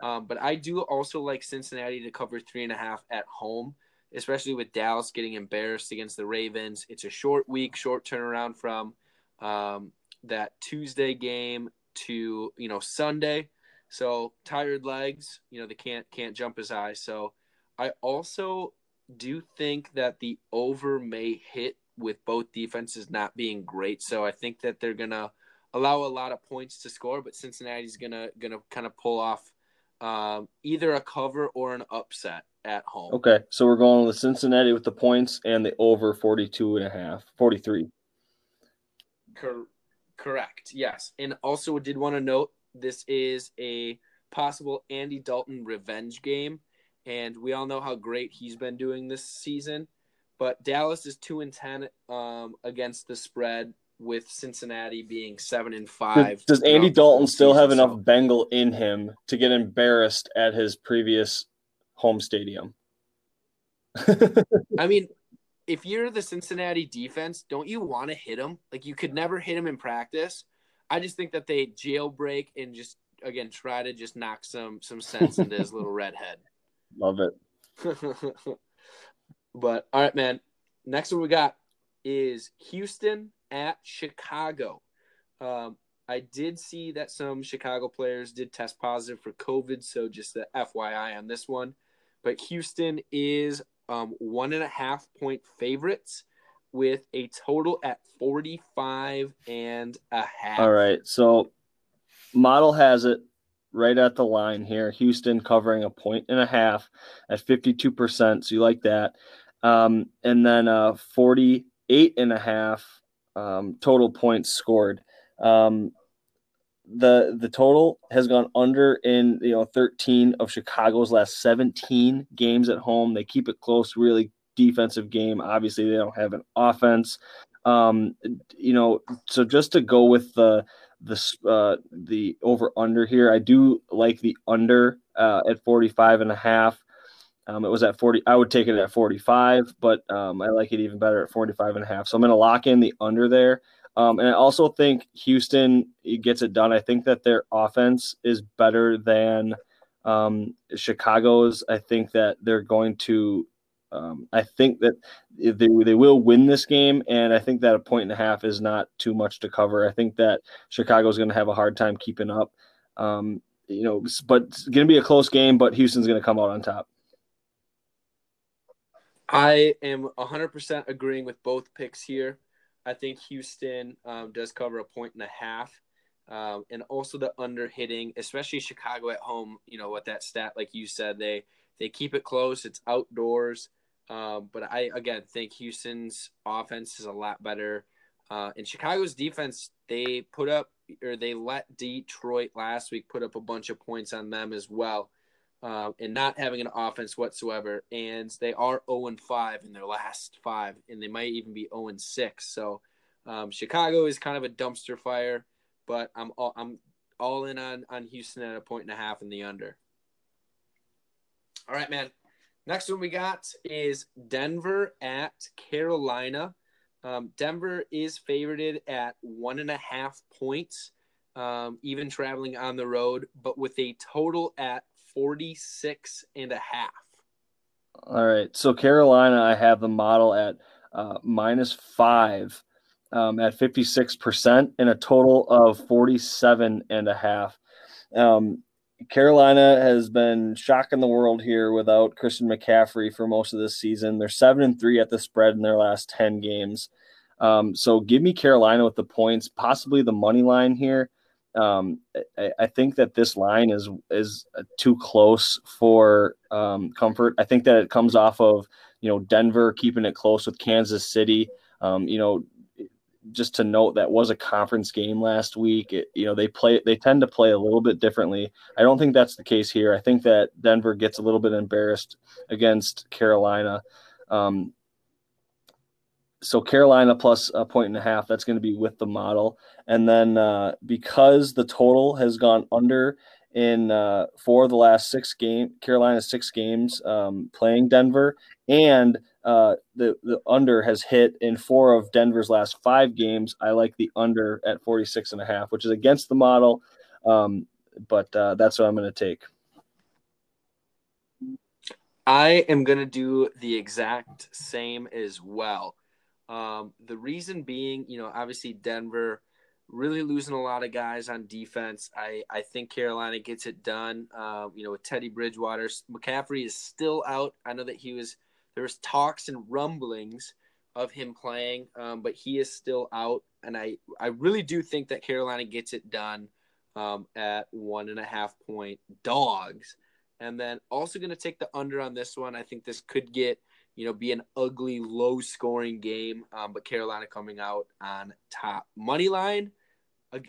Um, but I do also like Cincinnati to cover three and a half at home, especially with Dallas getting embarrassed against the Ravens. It's a short week, short turnaround from um, that Tuesday game to you know Sunday. So tired legs, you know they can't can't jump as high. So I also do you think that the over may hit with both defenses not being great. So I think that they're gonna allow a lot of points to score, but Cincinnati's gonna gonna kind of pull off um, either a cover or an upset at home.
Okay, so we're going with Cincinnati with the points and the over 42 and a half, 43.
Cor- correct. Yes. And also did want to note this is a possible Andy Dalton revenge game and we all know how great he's been doing this season. But Dallas is two and ten um, against the spread, with Cincinnati being seven and five.
Does, does Andy Dalton still have enough so. Bengal in him to get embarrassed at his previous home stadium?
I mean, if you're the Cincinnati defense, don't you want to hit him? Like you could never hit him in practice. I just think that they jailbreak and just again try to just knock some some sense into his little red head.
Love it.
But all right, man. Next one we got is Houston at Chicago. Um, I did see that some Chicago players did test positive for COVID, so just the FYI on this one. But Houston is um, one and a half point favorites with a total at 45 and a half.
All right. So model has it right at the line here. Houston covering a point and a half at 52%. So you like that um, and then uh, 48 and a half um, total points scored. Um, the the total has gone under in you know 13 of Chicago's last 17 games at home. They keep it close, really defensive game. Obviously, they don't have an offense. Um, you know, so just to go with the the uh, the over under here, I do like the under uh, at 45 and a half. Um, it was at 40. I would take it at 45, but um, I like it even better at 45 and a half. So I'm going to lock in the under there. Um, and I also think Houston gets it done. I think that their offense is better than um, Chicago's. I think that they're going to. Um, I think that they, they will win this game, and I think that a point and a half is not too much to cover. I think that Chicago is going to have a hard time keeping up. Um, you know, but it's going to be a close game, but Houston's going to come out on top.
I am 100% agreeing with both picks here. I think Houston um, does cover a point and a half. Um, and also the under hitting, especially Chicago at home. You know what that stat, like you said, they they keep it close. It's outdoors, um, but I again think Houston's offense is a lot better. Uh, and Chicago's defense, they put up or they let Detroit last week put up a bunch of points on them as well, uh, and not having an offense whatsoever. And they are 0 and 5 in their last five, and they might even be 0 and 6. So um, Chicago is kind of a dumpster fire, but I'm all, I'm all in on on Houston at a point and a half in the under. All right, man. Next one we got is Denver at Carolina. Um, Denver is favored at one and a half points, um, even traveling on the road, but with a total at 46 and a half.
All right. So Carolina, I have the model at uh, minus five um, at 56% and a total of 47 and a half. Um, Carolina has been shocking the world here without Christian McCaffrey for most of this season. They're seven and three at the spread in their last 10 games. Um, so give me Carolina with the points, possibly the money line here. Um, I, I, think that this line is is too close for um, comfort. I think that it comes off of you know Denver keeping it close with Kansas City. Um, you know, just to note that was a conference game last week. It, you know, they play they tend to play a little bit differently. I don't think that's the case here. I think that Denver gets a little bit embarrassed against Carolina. Um, so Carolina plus a point and a half. That's going to be with the model, and then uh, because the total has gone under in uh, four of the last six game, Carolina six games um, playing Denver, and uh, the the under has hit in four of Denver's last five games. I like the under at 46 and a half, which is against the model, um, but uh, that's what I'm going to take.
I am going to do the exact same as well. Um, the reason being, you know, obviously Denver really losing a lot of guys on defense. I, I think Carolina gets it done. Uh, you know, with Teddy Bridgewater, McCaffrey is still out. I know that he was there was talks and rumblings of him playing, um, but he is still out. And I, I really do think that Carolina gets it done um, at one and a half point dogs. And then also going to take the under on this one. I think this could get, you know, be an ugly, low scoring game, um, but Carolina coming out on top. Money line,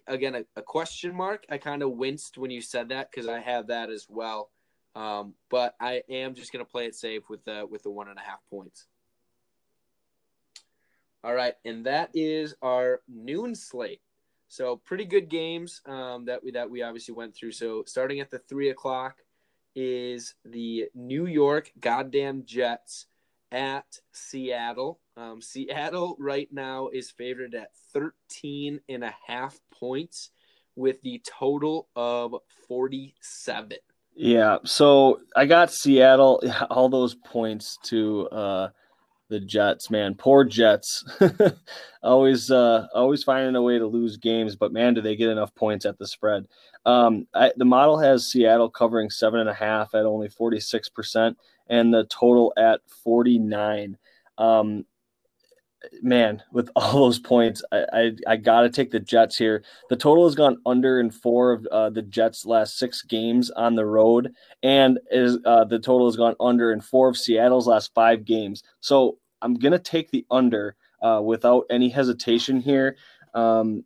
again, a, a question mark. I kind of winced when you said that because I have that as well. Um, but I am just going to play it safe with the with the one and a half points. All right, and that is our noon slate. So pretty good games um, that we that we obviously went through. So starting at the three o'clock is the New York goddamn Jets at Seattle. Um, Seattle right now is favored at 13 and a half points with the total of 47.
Yeah, so I got Seattle all those points to uh the Jets, man. Poor Jets. always uh always finding a way to lose games, but man, do they get enough points at the spread. Um I, the model has Seattle covering seven and a half at only 46% and the total at 49. Um man, with all those points, I I, I got to take the Jets here. The total has gone under in four of uh, the Jets' last six games on the road, and is uh, the total has gone under in four of Seattle's last five games. So I'm gonna take the under uh, without any hesitation here. Um,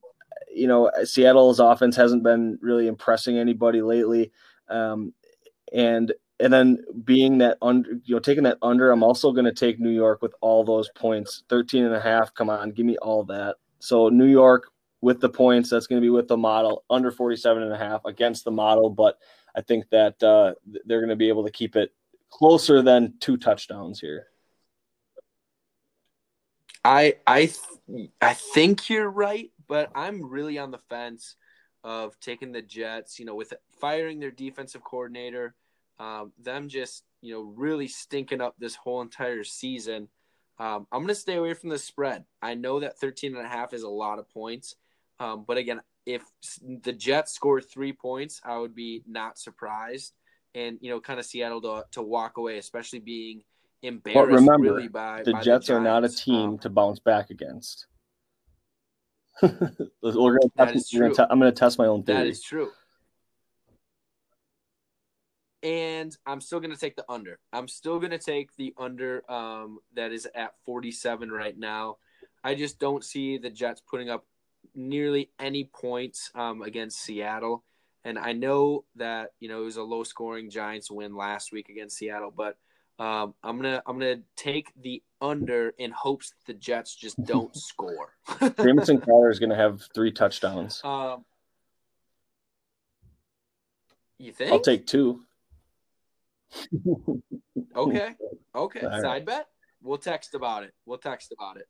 you know, Seattle's offense hasn't been really impressing anybody lately. Um, and and then being that under you know taking that under i'm also going to take new york with all those points. 13 and a half come on give me all that. So new york with the points that's going to be with the model under 47 and a half against the model but i think that uh, they're going to be able to keep it closer than two touchdowns here.
I i th- i think you're right but i'm really on the fence of taking the jets you know with firing their defensive coordinator um, them just you know really stinking up this whole entire season. Um, I'm going to stay away from the spread. I know that 13 and a half is a lot of points, um, but again, if the Jets score three points, I would be not surprised. And you know, kind of Seattle to to walk away, especially being embarrassed. But remember, really by,
the
by
Jets
the
are not a team um, to bounce back against. we're gonna test, we're gonna I'm going to test my own theory.
That is true and I'm still going to take the under. I'm still going to take the under um, that is at 47 right now. I just don't see the Jets putting up nearly any points um, against Seattle. And I know that you know it was a low scoring Giants win last week against Seattle, but um, I'm gonna I'm gonna take the under in hopes that the Jets just don't score.
Jamison Crowder is gonna have three touchdowns.
Um, you think?
I'll take two.
Okay. Okay.
All right.
Side bet. We'll text about it. We'll text about it.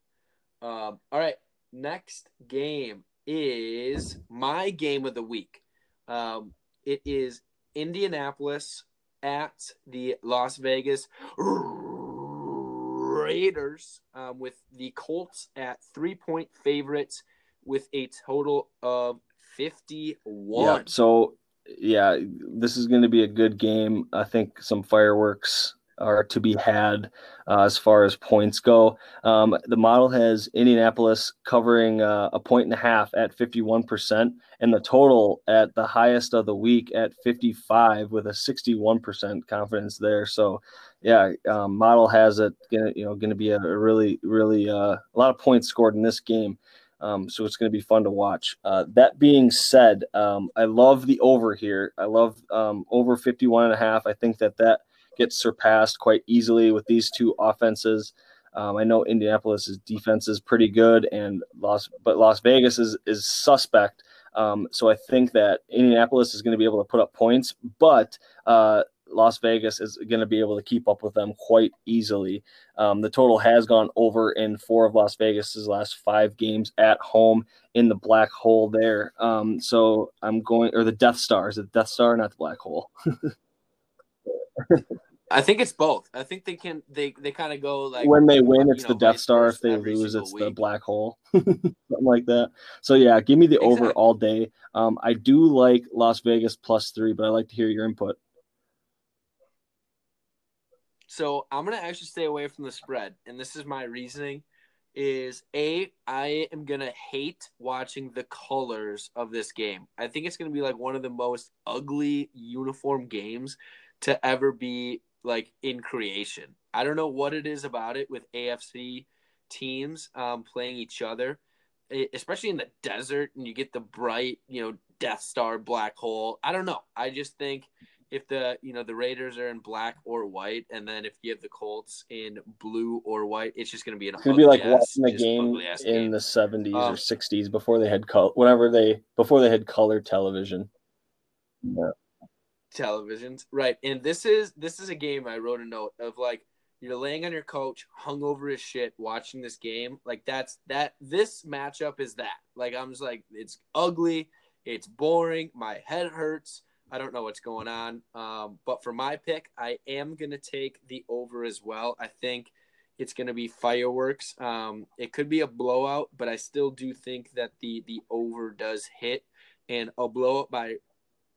Um, all right. Next game is my game of the week. Um, it is Indianapolis at the Las Vegas Raiders um, with the Colts at three point favorites with a total of 51.
Yeah. So yeah, this is going to be a good game. I think some fireworks are to be had uh, as far as points go. Um, the model has Indianapolis covering uh, a point and a half at 51%, and the total at the highest of the week at 55 with a 61% confidence there. So, yeah, um, model has it. Gonna, you know, going to be a, really, really uh, a lot of points scored in this game. Um, so it's going to be fun to watch. Uh, that being said, um, I love the over here. I love um, over 51 and a half. I think that that gets surpassed quite easily with these two offenses. Um, I know Indianapolis's defense is pretty good, and Las but Las Vegas is is suspect. Um, so I think that Indianapolis is going to be able to put up points, but uh, Las Vegas is going to be able to keep up with them quite easily. Um, the total has gone over in four of Las Vegas's last five games at home in the black hole there. Um, so I'm going, or the Death Star. Is it Death Star, not the black hole?
I think it's both. I think they can they they kind of go like
when they win, it's the Death Star. If they lose, it's week. the black hole, something like that. So yeah, give me the exactly. over all day. Um, I do like Las Vegas plus three, but I like to hear your input.
So I'm gonna actually stay away from the spread, and this is my reasoning. Is a I am gonna hate watching the colors of this game. I think it's gonna be like one of the most ugly uniform games to ever be like in creation. I don't know what it is about it with AFC teams um, playing each other, especially in the desert, and you get the bright, you know, Death Star black hole. I don't know. I just think if the you know the Raiders are in black or white, and then if you have the Colts in blue or white, it's just going to be an.
It's going to be like watching the game in game. the seventies um, or sixties before they had color, whenever they before they had color television.
Yeah televisions, right? And this is this is a game I wrote a note of like you're laying on your couch, hungover as shit, watching this game. Like that's that. This matchup is that. Like I'm just like it's ugly, it's boring, my head hurts. I don't know what's going on. Um, but for my pick, I am gonna take the over as well. I think it's gonna be fireworks. Um, it could be a blowout, but I still do think that the the over does hit, and a blowout by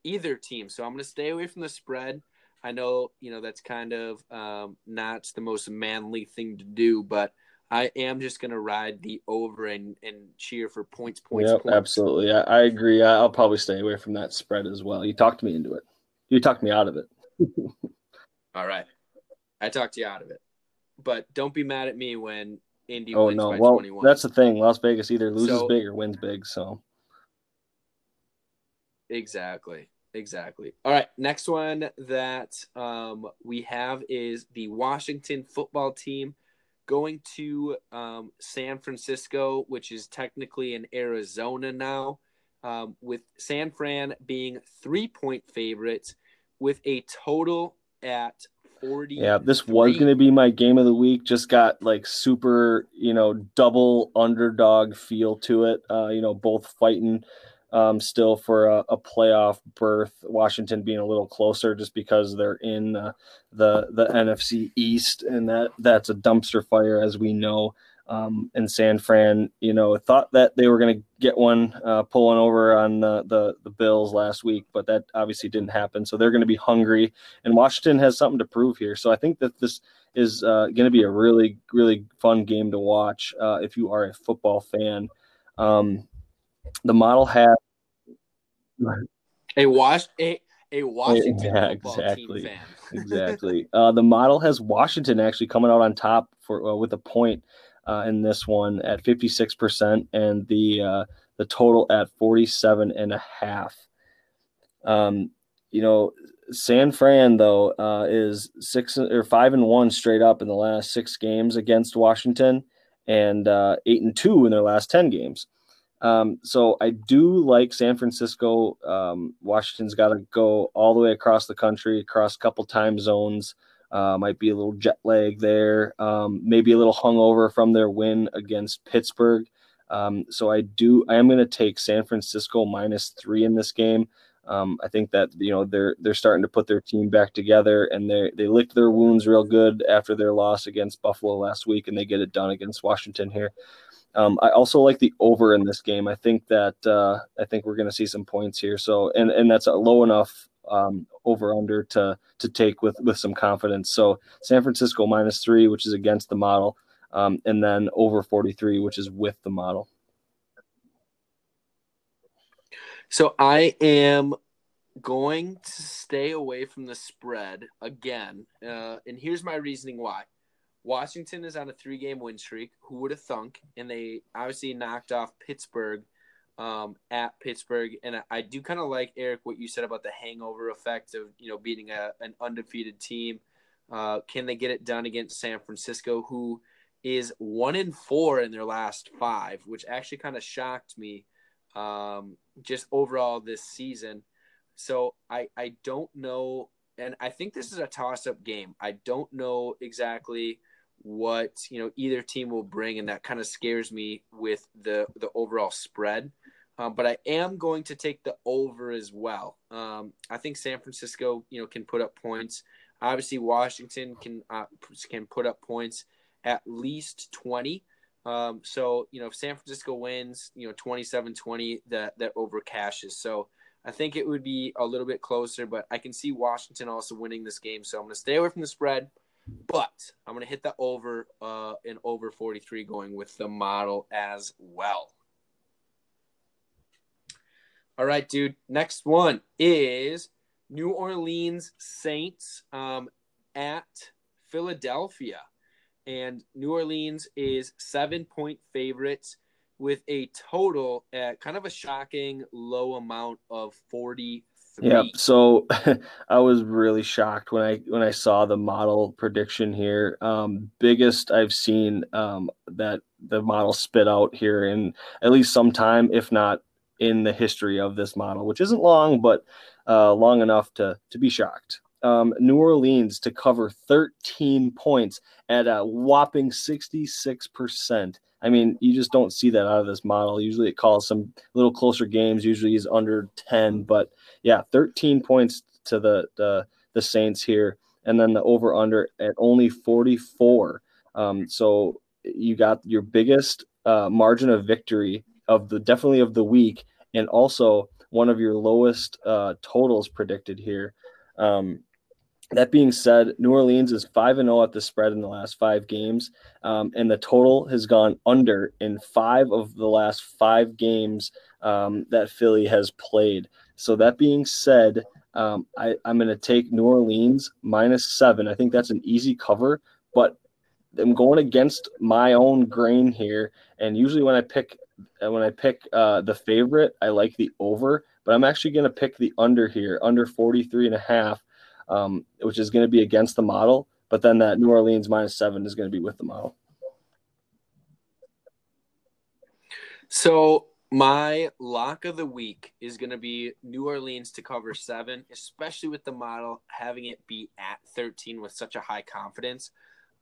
either team. So I'm going to stay away from the spread. I know, you know, that's kind of um, not the most manly thing to do, but I am just going to ride the over and, and cheer for points, points,
yep,
points.
Absolutely. I, I agree. I'll probably stay away from that spread as well. You talked me into it. You talked me out of it.
All right. I talked you out of it. But don't be mad at me when Indy
oh,
wins
no.
by
well,
21.
That's the thing. Las Vegas either loses
So-
big or wins big. So
Exactly. Exactly. All right. Next one that um, we have is the Washington football team going to um, San Francisco, which is technically in Arizona now, um, with San Fran being three point favorites with a total at 40.
yeah, this was going to be my game of the week. Just got like super, you know, double underdog feel to it. Uh, you know, both fighting um, still for a, a, playoff berth. Washington being a little closer just because they're in uh, the the NFC East, and that that's a dumpster fire as we know. Um, and San Fran, you know, thought that they were going to get one uh, pulling over on the, the, the Bills last week, but that obviously didn't happen. So they're going to be hungry, and Washington has something to prove here. So I think that this is uh, going to be a really really fun game to watch uh, if you are a football fan. Um, the model had
a wash a a Washington
yeah, exactly exactly. Uh, the model has Washington actually coming out on top for uh, with a point uh, in this one at fifty six percent, and the uh, the the total at 47 and a half. Um, you know, San Fran though uh, is six or five and one straight up in the last six games against Washington, and uh, eight and two in their last ten games. Um, so I do like San Francisco. Um, Washington's got to go all the way across the country, across a couple time zones. Uh, might be a little jet lag there, um, maybe a little hungover from their win against Pittsburgh. Um, so I do. I am going to take San Francisco minus three in this game. Um, I think that you know they're they're starting to put their team back together, and they they licked their wounds real good after their loss against Buffalo last week, and they get it done against Washington here. Um, I also like the over in this game. I think that uh, I think we're going to see some points here. So and and that's a low enough um, over under to to take with with some confidence. So San Francisco minus three, which is against the model, um, and then over forty three, which is with the model.
So I am going to stay away from the spread again, uh, and here's my reasoning why. Washington is on a three game win streak. Who would have thunk? And they obviously knocked off Pittsburgh um, at Pittsburgh. And I, I do kind of like, Eric, what you said about the hangover effect of, you know, beating a, an undefeated team. Uh, can they get it done against San Francisco, who is one in four in their last five, which actually kind of shocked me um, just overall this season. So I, I don't know. And I think this is a toss up game. I don't know exactly – what you know either team will bring, and that kind of scares me with the the overall spread. Um, but I am going to take the over as well. Um, I think San Francisco, you know, can put up points. Obviously, Washington can uh, can put up points at least twenty. Um, so you know, if San Francisco wins, you know, 27-20, that that over cashes. So I think it would be a little bit closer, but I can see Washington also winning this game. So I'm going to stay away from the spread. But I'm going to hit the over uh, in over 43 going with the model as well. All right, dude. Next one is New Orleans Saints um, at Philadelphia. And New Orleans is seven point favorites with a total at kind of a shocking low amount of 40
yeah. So I was really shocked when I when I saw the model prediction here. Um, biggest I've seen um, that the model spit out here in at least some time, if not in the history of this model, which isn't long, but uh, long enough to to be shocked. Um, New Orleans to cover 13 points at a whopping 66 percent. I mean, you just don't see that out of this model. Usually it calls some little closer games. Usually he's under 10, but yeah, 13 points to the, the, the Saints here. And then the over under at only 44. Um, so you got your biggest uh, margin of victory of the definitely of the week, and also one of your lowest uh, totals predicted here. Um, that being said, New Orleans is 5 and 0 at the spread in the last five games, um, and the total has gone under in five of the last five games um, that Philly has played. So, that being said, um, I, I'm going to take New Orleans minus seven. I think that's an easy cover, but I'm going against my own grain here. And usually, when I pick when I pick uh, the favorite, I like the over, but I'm actually going to pick the under here, under 43 and a half um, which is going to be against the model. But then that New Orleans minus seven is going to be with the model.
So my lock of the week is going to be New Orleans to cover seven, especially with the model having it be at 13 with such a high confidence.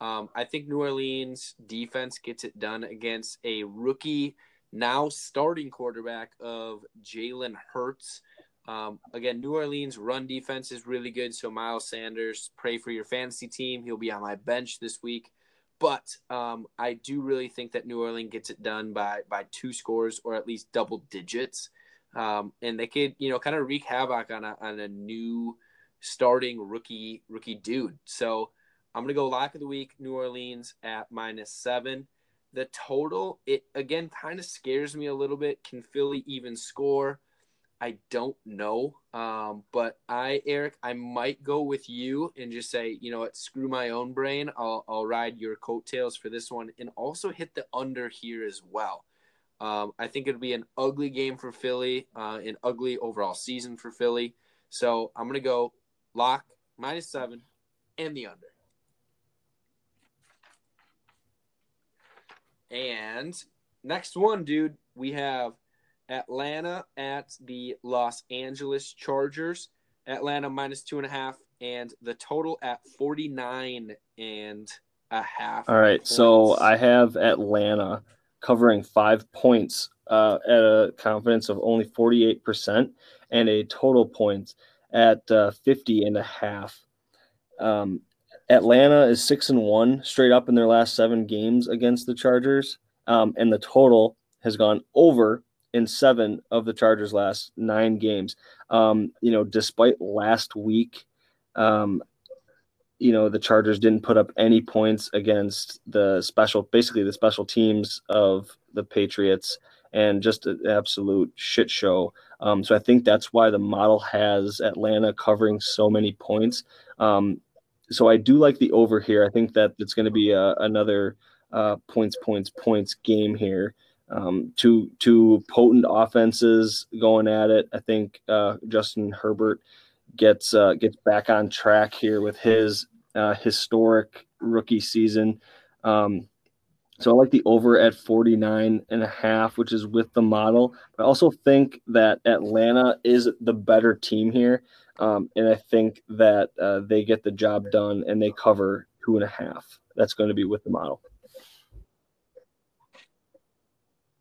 Um, I think New Orleans defense gets it done against a rookie, now starting quarterback of Jalen Hurts. Um, again, New Orleans run defense is really good. So Miles Sanders, pray for your fantasy team. He'll be on my bench this week. But um, I do really think that New Orleans gets it done by by two scores or at least double digits, um, and they could you know kind of wreak havoc on a on a new starting rookie rookie dude. So I'm gonna go lock of the week New Orleans at minus seven. The total it again kind of scares me a little bit. Can Philly even score? I don't know. Um, but I, Eric, I might go with you and just say, you know what, screw my own brain. I'll, I'll ride your coattails for this one and also hit the under here as well. Um, I think it'll be an ugly game for Philly, uh, an ugly overall season for Philly. So I'm gonna go lock minus seven and the under. And next one, dude, we have Atlanta at the Los Angeles Chargers. Atlanta minus two and a half, and the total at 49 and a half.
All right. Points. So I have Atlanta covering five points uh, at a confidence of only 48% and a total points at uh, 50 and a half. Um, Atlanta is six and one straight up in their last seven games against the Chargers, um, and the total has gone over in seven of the Chargers' last nine games. Um, you know, despite last week, um, you know, the Chargers didn't put up any points against the special, basically the special teams of the Patriots, and just an absolute shit show. Um, so I think that's why the model has Atlanta covering so many points. Um, so I do like the over here. I think that it's going to be a, another uh, points, points, points game here. Um, two two potent offenses going at it. I think uh, Justin Herbert gets uh, gets back on track here with his uh, historic rookie season. Um, so I like the over at 49 and a half, which is with the model. I also think that Atlanta is the better team here. Um, and I think that uh, they get the job done and they cover two and a half. That's going to be with the model.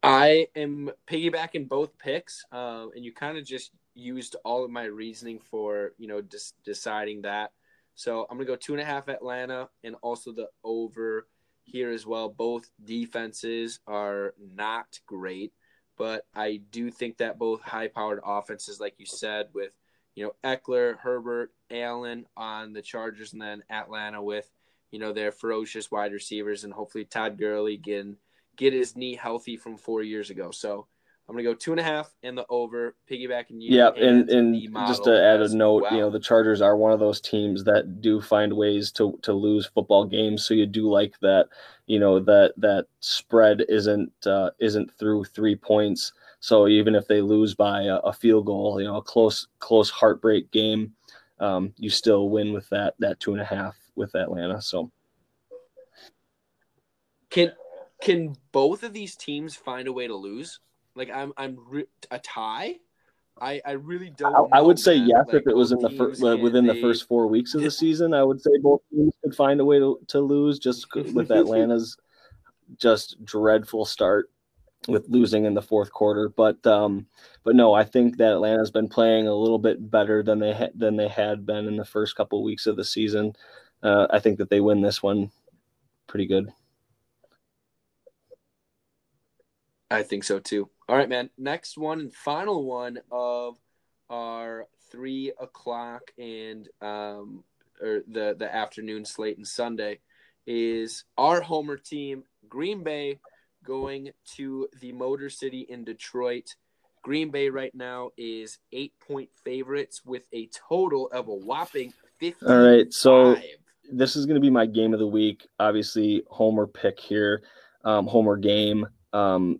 I am piggybacking both picks, uh, and you kind of just used all of my reasoning for you know dis- deciding that. So I'm gonna go two and a half Atlanta, and also the over here as well. Both defenses are not great, but I do think that both high-powered offenses, like you said, with you know Ekeler, Herbert, Allen on the Chargers, and then Atlanta with you know their ferocious wide receivers, and hopefully Todd Gurley getting get his knee healthy from four years ago. So I'm gonna go two and a half and the over, piggybacking you.
Yeah, and and, and just to add a note, you know, the Chargers are one of those teams that do find ways to to lose football games. So you do like that, you know, that that spread isn't uh, isn't through three points. So even if they lose by a, a field goal, you know, a close close heartbreak game, um, you still win with that that two and a half with Atlanta. So
can can both of these teams find a way to lose? Like I'm I'm re- a tie. I, I really don't.
I, I would say yes like, if it was in the first within they... the first four weeks of the season. I would say both teams could find a way to, to lose just with Atlanta's just dreadful start with losing in the fourth quarter. But um, but no, I think that Atlanta's been playing a little bit better than they ha- than they had been in the first couple weeks of the season. Uh, I think that they win this one pretty good.
I think so too. All right, man. Next one and final one of our three o'clock and um or the the afternoon slate and Sunday is our homer team, Green Bay, going to the Motor City in Detroit. Green Bay right now is eight point favorites with a total of a whopping 50.
All right, so this is going to be my game of the week. Obviously, homer pick here, um, homer game. Um,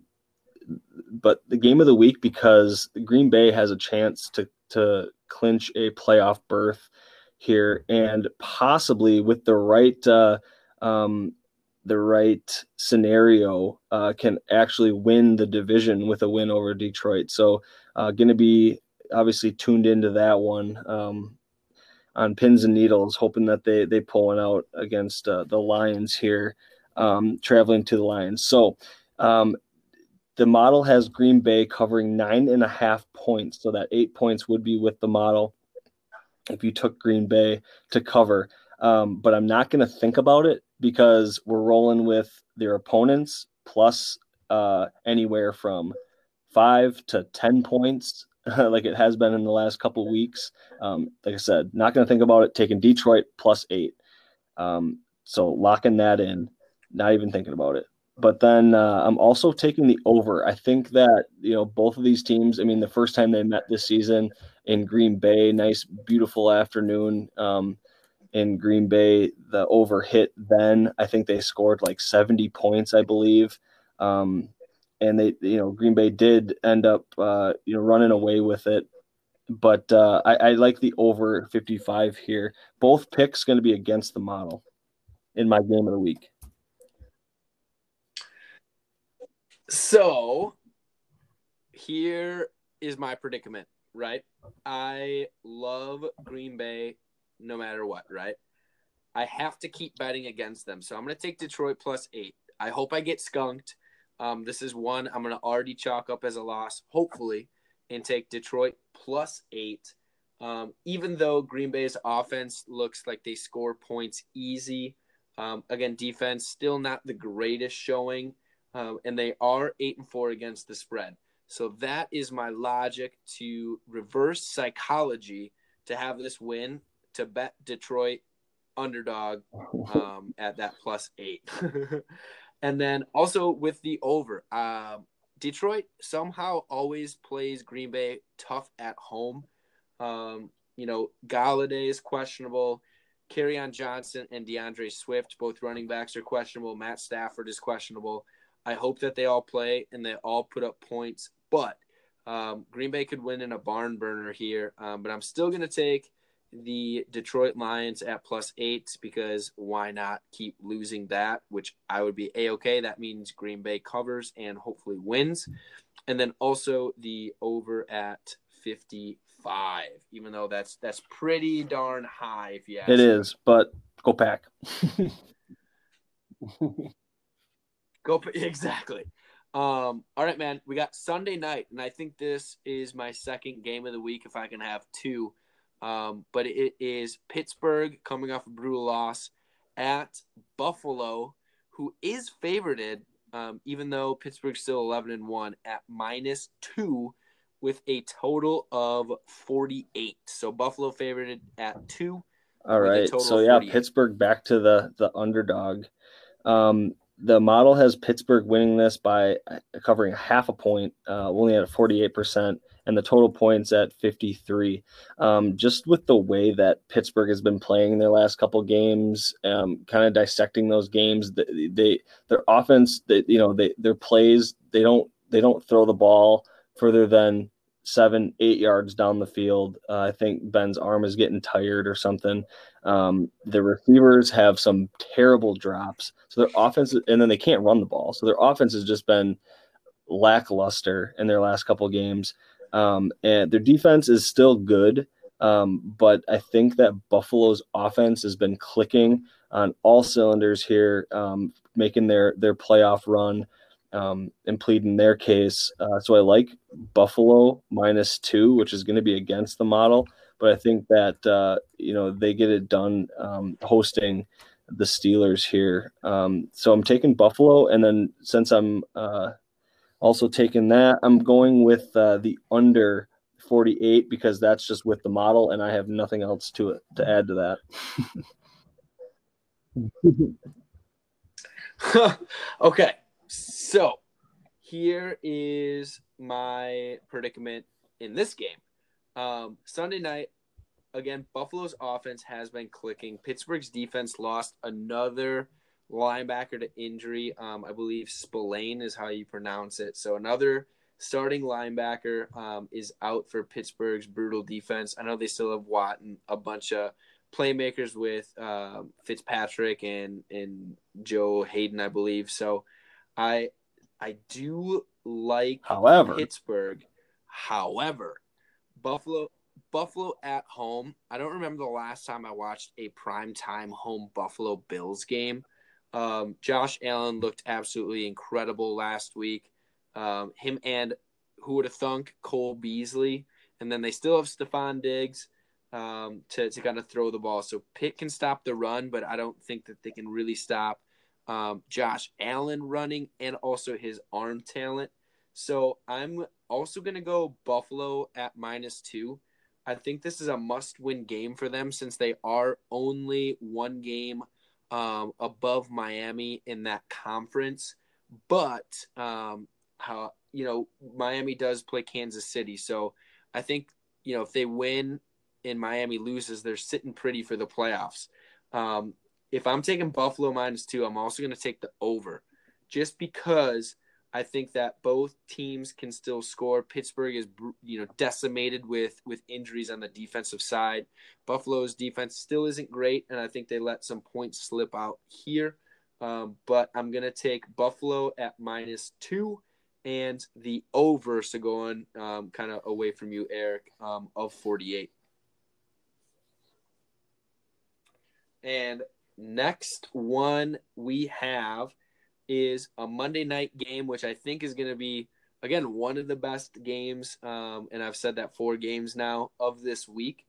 but the game of the week because Green Bay has a chance to to clinch a playoff berth here, and possibly with the right uh, um, the right scenario uh, can actually win the division with a win over Detroit. So, uh, going to be obviously tuned into that one um, on pins and needles, hoping that they they pull one out against uh, the Lions here, um, traveling to the Lions. So. The model has Green Bay covering nine and a half points, so that eight points would be with the model if you took Green Bay to cover. Um, but I'm not going to think about it because we're rolling with their opponents plus uh, anywhere from five to 10 points, like it has been in the last couple weeks. Um, like I said, not going to think about it, taking Detroit plus eight. Um, so locking that in, not even thinking about it. But then uh, I'm also taking the over. I think that you know both of these teams. I mean, the first time they met this season in Green Bay, nice, beautiful afternoon um, in Green Bay. The over hit then. I think they scored like 70 points, I believe. Um, and they you know Green Bay did end up uh, you know running away with it. But uh, I, I like the over 55 here. Both picks going to be against the model in my game of the week.
So here is my predicament, right? I love Green Bay no matter what, right? I have to keep betting against them. So I'm going to take Detroit plus eight. I hope I get skunked. Um, this is one I'm going to already chalk up as a loss, hopefully, and take Detroit plus eight. Um, even though Green Bay's offense looks like they score points easy, um, again, defense still not the greatest showing, um, and they are eight and four against the spread. So that is my logic to reverse psychology to have this win to bet Detroit underdog um, at that plus eight. and then also with the over, uh, Detroit somehow always plays Green Bay tough at home. Um, you know, Golladay is questionable. on Johnson and D'Andre Swift, both running backs, are questionable. Matt Stafford is questionable. I hope that they all play and they all put up points, but um, Green Bay could win in a barn burner here. Um, but I'm still going to take the Detroit Lions at plus eight because why not keep losing that, which I would be a okay. That means Green Bay covers and hopefully wins. And then also the over at 55, even though that's that's pretty darn high if you ask
It me. is, but go pack.
go exactly. Um, all right, man. We got Sunday night, and I think this is my second game of the week if I can have two. Um, but it is Pittsburgh coming off a brutal loss at Buffalo, who is favorited, um, even though Pittsburgh's still 11 and 1 at minus two with a total of 48. So Buffalo favored at two.
All right. So yeah, Pittsburgh back to the the underdog. Um, the model has Pittsburgh winning this by covering half a point, uh, only at 48%, and the total points at 53. Um, just with the way that Pittsburgh has been playing their last couple games, um, kind of dissecting those games, they, they their offense, they, you know, they their plays, they don't they don't throw the ball further than seven, eight yards down the field. Uh, I think Ben's arm is getting tired or something. Um, the receivers have some terrible drops. So their offense, and then they can't run the ball. So their offense has just been lackluster in their last couple games. Um, and their defense is still good. Um, but I think that Buffalo's offense has been clicking on all cylinders here, um, making their their playoff run um, and pleading their case. Uh, so I like Buffalo minus two, which is going to be against the model, but I think that uh, you know they get it done um, hosting the Steelers here. Um, so I'm taking Buffalo, and then since I'm uh, also taking that, I'm going with uh, the under 48 because that's just with the model, and I have nothing else to it to add to that.
okay, so here is my predicament in this game. Um, Sunday night, again, Buffalo's offense has been clicking. Pittsburgh's defense lost another linebacker to injury. Um, I believe Spillane is how you pronounce it. So another starting linebacker um, is out for Pittsburgh's brutal defense. I know they still have Watt and a bunch of playmakers with uh, Fitzpatrick and and Joe Haden, I believe. So I I do like
however
Pittsburgh. However, Buffalo Buffalo at home. I don't remember the last time I watched a primetime home Buffalo Bills game. Um, Josh Allen looked absolutely incredible last week. Um, him and who would have thunk Cole Beasley, and then they still have Stefon Diggs um, to to kind of throw the ball. So Pitt can stop the run, but I don't think that they can really stop um, Josh Allen running and also his arm talent. So I'm also going to go Buffalo at minus two. I think this is a must win game for them since they are only one game um, above Miami in that conference. But um, how you know Miami does play Kansas City, so I think you know if they win and Miami loses, they're sitting pretty for the playoffs. Um, if I'm taking Buffalo minus two, I'm also going to take the over just because I think that both teams can still score. Pittsburgh is you know decimated with with injuries on the defensive side. Buffalo's defense still isn't great, and I think they let some points slip out here. Um, but I'm gonna take Buffalo at minus two and the over, so going um, kind of away from you, Eric, um, of 48. And next one we have is a Monday night game, which I think is going to be again one of the best games, um, and I've said that four games now of this week,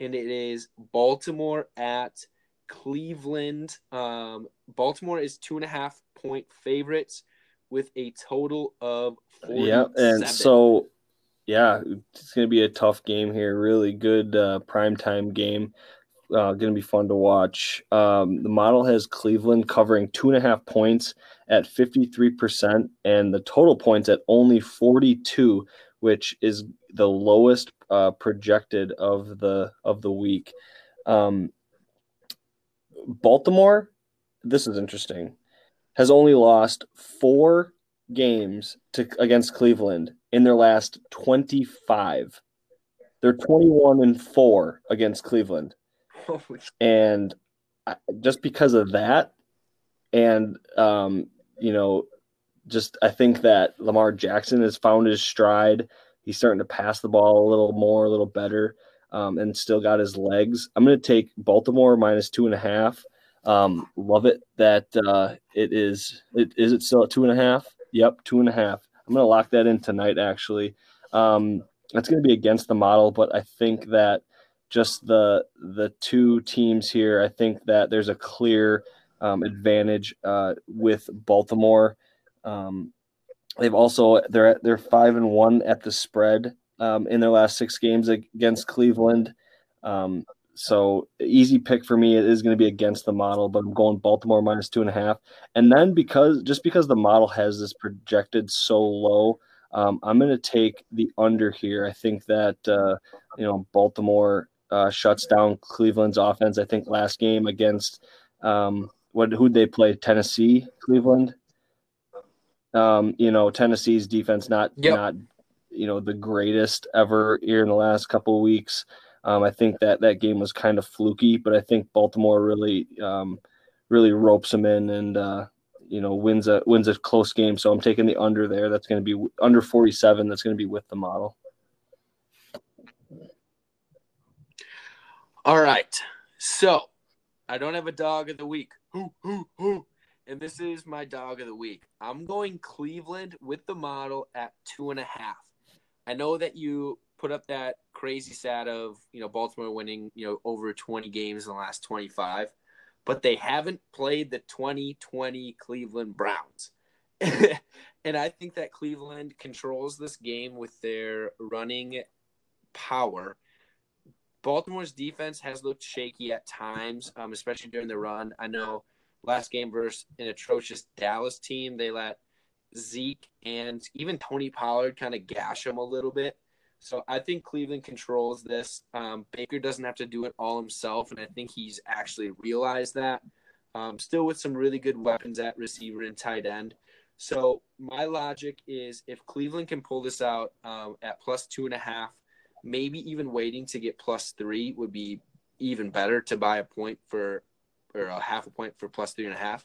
and it is Baltimore at Cleveland. Um, Baltimore is two and a half point favorites with a total of
yeah, and so yeah, it's going to be a tough game here. Really good uh, primetime game uh, going to be fun to watch. Um, the model has Cleveland covering two and a half points at 53%, and the total points at only 42, which is the lowest uh, projected of the of the week. Um, Baltimore, this is interesting, has only lost four games to against Cleveland in their last 25. They're 21 and 4 against Cleveland and just because of that, and um, you know, just I think that Lamar Jackson has found his stride. He's starting to pass the ball a little more, a little better, um, and still got his legs. I'm going to take Baltimore minus two and a half. Um, love it that uh, it is. It is it still at two and a half? Yep, two and a half. I'm going to lock that in tonight. Actually, um, that's going to be against the model, but I think that just the the two teams here, I think that there's a clear um, advantage uh, with Baltimore. Um, they've also they're at, they're five and one at the spread um, in their last six games against Cleveland. Um, so easy pick for me. It is going to be against the model, but I'm going Baltimore minus two and a half. And then because just because the model has this projected so low, um, I'm going to take the under here. I think that uh, you know Baltimore uh, shuts down Cleveland's offense. I think last game against um, what who they play Tennessee, Cleveland. Um, you know Tennessee's defense not yep. not you know the greatest ever here in the last couple of weeks. Um, I think that that game was kind of fluky, but I think Baltimore really um, really ropes them in and uh, you know wins a wins a close game. So I'm taking the under there. That's going to be under 47. That's going to be with the model.
All right. So I don't have a dog of the week. And this is my dog of the week. I'm going Cleveland with the model at two and a half. I know that you put up that crazy stat of, you know, Baltimore winning, you know, over 20 games in the last 25, but they haven't played the 2020 Cleveland Browns. and I think that Cleveland controls this game with their running power Baltimore's defense has looked shaky at times, um, especially during the run. I know last game versus an atrocious Dallas team, they let Zeke and even Tony Pollard kind of gash them a little bit. So I think Cleveland controls this. Um, Baker doesn't have to do it all himself, and I think he's actually realized that. Um, still with some really good weapons at receiver and tight end. So my logic is if Cleveland can pull this out um, at plus two and a half, maybe even waiting to get plus three would be even better to buy a point for or a half a point for plus three and a half.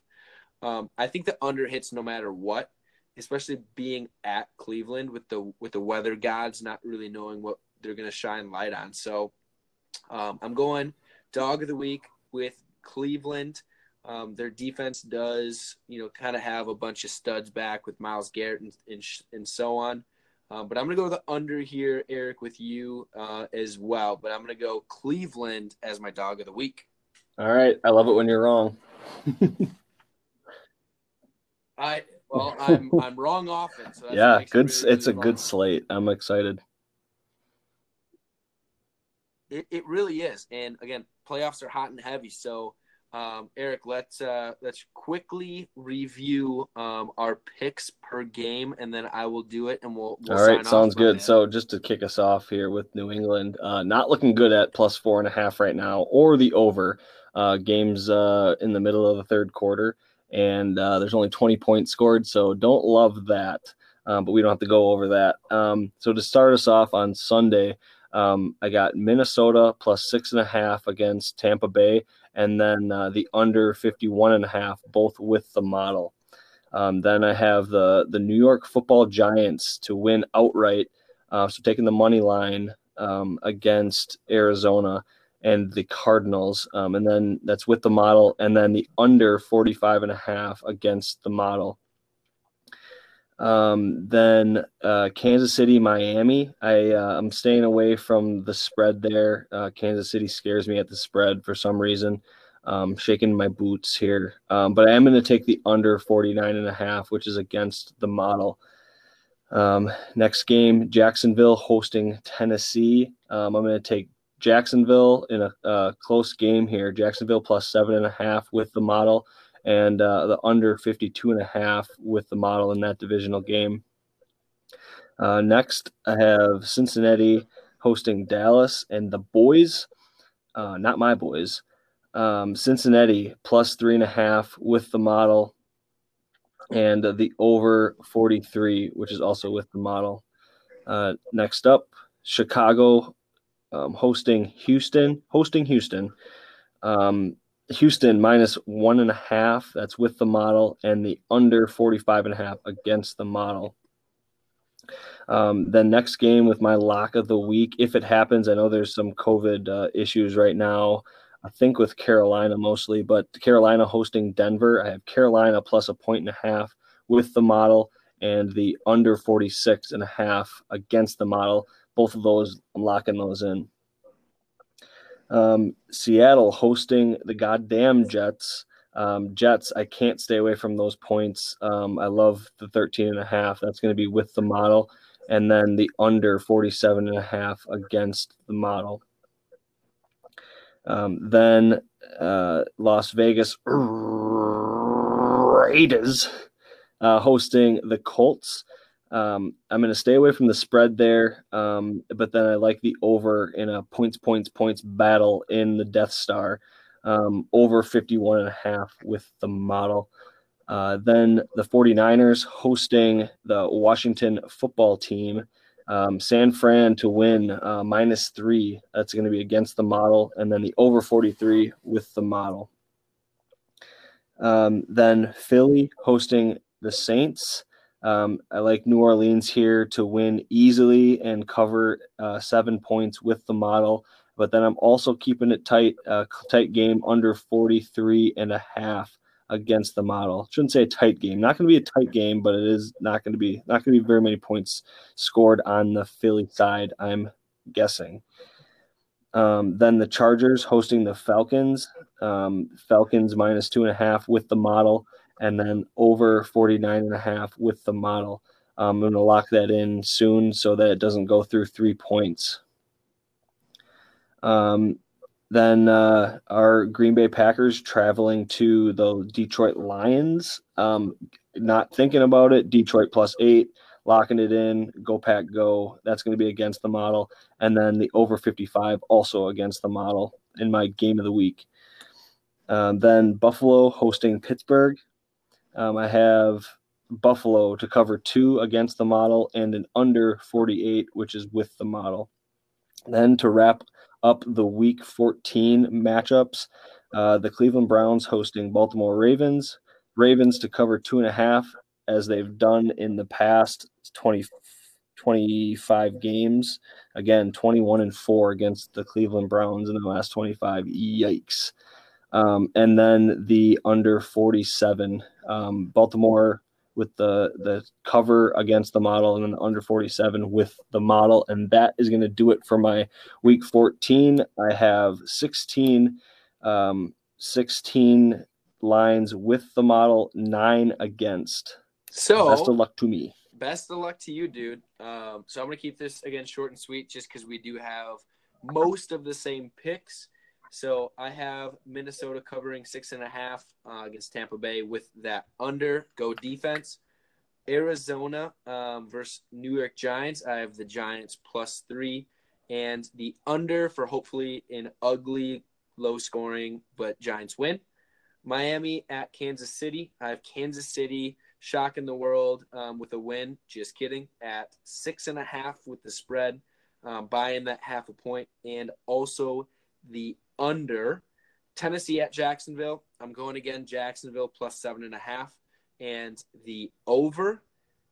Um, I think the under hits no matter what, especially being at Cleveland with the with the weather gods not really knowing what they're going to shine light on. So um, I'm going dog of the week with Cleveland. Um, their defense does, you know, kind of have a bunch of studs back with Myles Garrett and, and, and so on. Um, but I'm going to go the under here, Eric, with you uh, as well. But I'm going to go Cleveland as my dog of the week.
All right. I love it when you're wrong.
I well, I'm I'm wrong often. So
yeah, good. Really, it's really a good slate. I'm excited.
It it really is, and again, playoffs are hot and heavy. So um, Eric, let's uh, let's quickly review um, our picks per game, and then I will do it, and we'll. we'll
All right, sounds good. So just to kick us off here with New England, uh, not looking good at plus four and a half right now, or the over. Uh, games uh, in the middle of the third quarter, and uh, there's only 20 points scored, so don't love that. Um, but we don't have to go over that. Um, so to start us off on Sunday, um, I got Minnesota plus six and a half against Tampa Bay, and then uh, the under 51 and a half, both with the model. Um, then I have the the New York Football Giants to win outright, uh, so taking the money line um, against Arizona and the Cardinals, um, and then that's with the model, and then the under 45 and a half against the model. Um, then uh, Kansas City, Miami. I uh, I'm staying away from the spread there. Uh, Kansas City scares me at the spread for some reason. Um, shaking my boots here, um, but I am going to take the under 49 and a half, which is against the model. Um, next game, Jacksonville hosting Tennessee. Um, I'm going to take Jacksonville in a, a, close game here. Jacksonville plus seven and a half with the model and uh, the under 52 and a half with the model in that divisional game. Uh, next, I have Cincinnati hosting Dallas and the boys, uh, not my boys, um, Cincinnati plus three and a half with the model and the over 43, which is also with the model. Uh, next up, Chicago um, hosting Houston, hosting Houston. Um, Houston minus one and a half. That's with the model, and the under 45 and a half against the model. Um, the next game with my lock of the week, if it happens, I know there's some COVID uh, issues right now. I think with Carolina mostly, but Carolina hosting Denver. I have Carolina plus a point and a half with the model and the under 46 and a half against the model. Both of those, I'm locking those in. Um, Seattle hosting the goddamn Jets. Um, Jets, I can't stay away from those points. Um, I love the 13 and a half. That's going to be with the model. And then the under 47 and a half against the model. Um, then uh, Las Vegas Raiders uh, hosting the Colts. Um, I'm going to stay away from the spread there, um, but then I like the over in a points, points, points battle in the Death Star, um, over 51 and a half with the model. Uh, then the 49ers hosting the Washington football team. Um, San Fran to win uh, minus three. That's going to be against the model, and then the over 43 with the model. Um, then Philly hosting the Saints. Um, I like New Orleans here to win easily and cover uh, seven points with the model. But then I'm also keeping it tight, uh, tight game under 43 and a half against the model. Shouldn't say a tight game. Not going to be a tight game, but it is not going to be not going to be very many points scored on the Philly side. I'm guessing. Um, then the Chargers hosting the Falcons. Um, Falcons minus two and a half with the model and then over 49 and a half with the model. Um, I'm going to lock that in soon so that it doesn't go through three points. Um, then uh, our Green Bay Packers traveling to the Detroit Lions. Um, not thinking about it. Detroit plus eight, locking it in. Go Pack, go. That's going to be against the model. And then the over 55 also against the model in my game of the week. Um, then Buffalo hosting Pittsburgh. Um, I have Buffalo to cover two against the model and an under 48, which is with the model. Then to wrap up the week 14 matchups, uh, the Cleveland Browns hosting Baltimore Ravens. Ravens to cover two and a half, as they've done in the past 20, 25 games. Again, 21 and 4 against the Cleveland Browns in the last 25. Yikes. Um, and then the under 47 um, Baltimore with the the cover against the model and then the under 47 with the model and that is going to do it for my week 14 i have 16 um, 16 lines with the model nine against.
So
best of luck to me.
Best of luck to you dude. Um, so i'm going to keep this again short and sweet just because we do have most of the same picks so I have Minnesota covering six and a half uh, against Tampa Bay with that under. Go defense. Arizona um, versus New York Giants. I have the Giants plus three and the under for hopefully an ugly, low scoring, but Giants win. Miami at Kansas City. I have Kansas City shocking the world um, with a win. Just kidding. At six and a half with the spread, um, buying that half a point, and also the under. Tennessee at Jacksonville. I'm going again. Jacksonville plus seven and a half, and the over.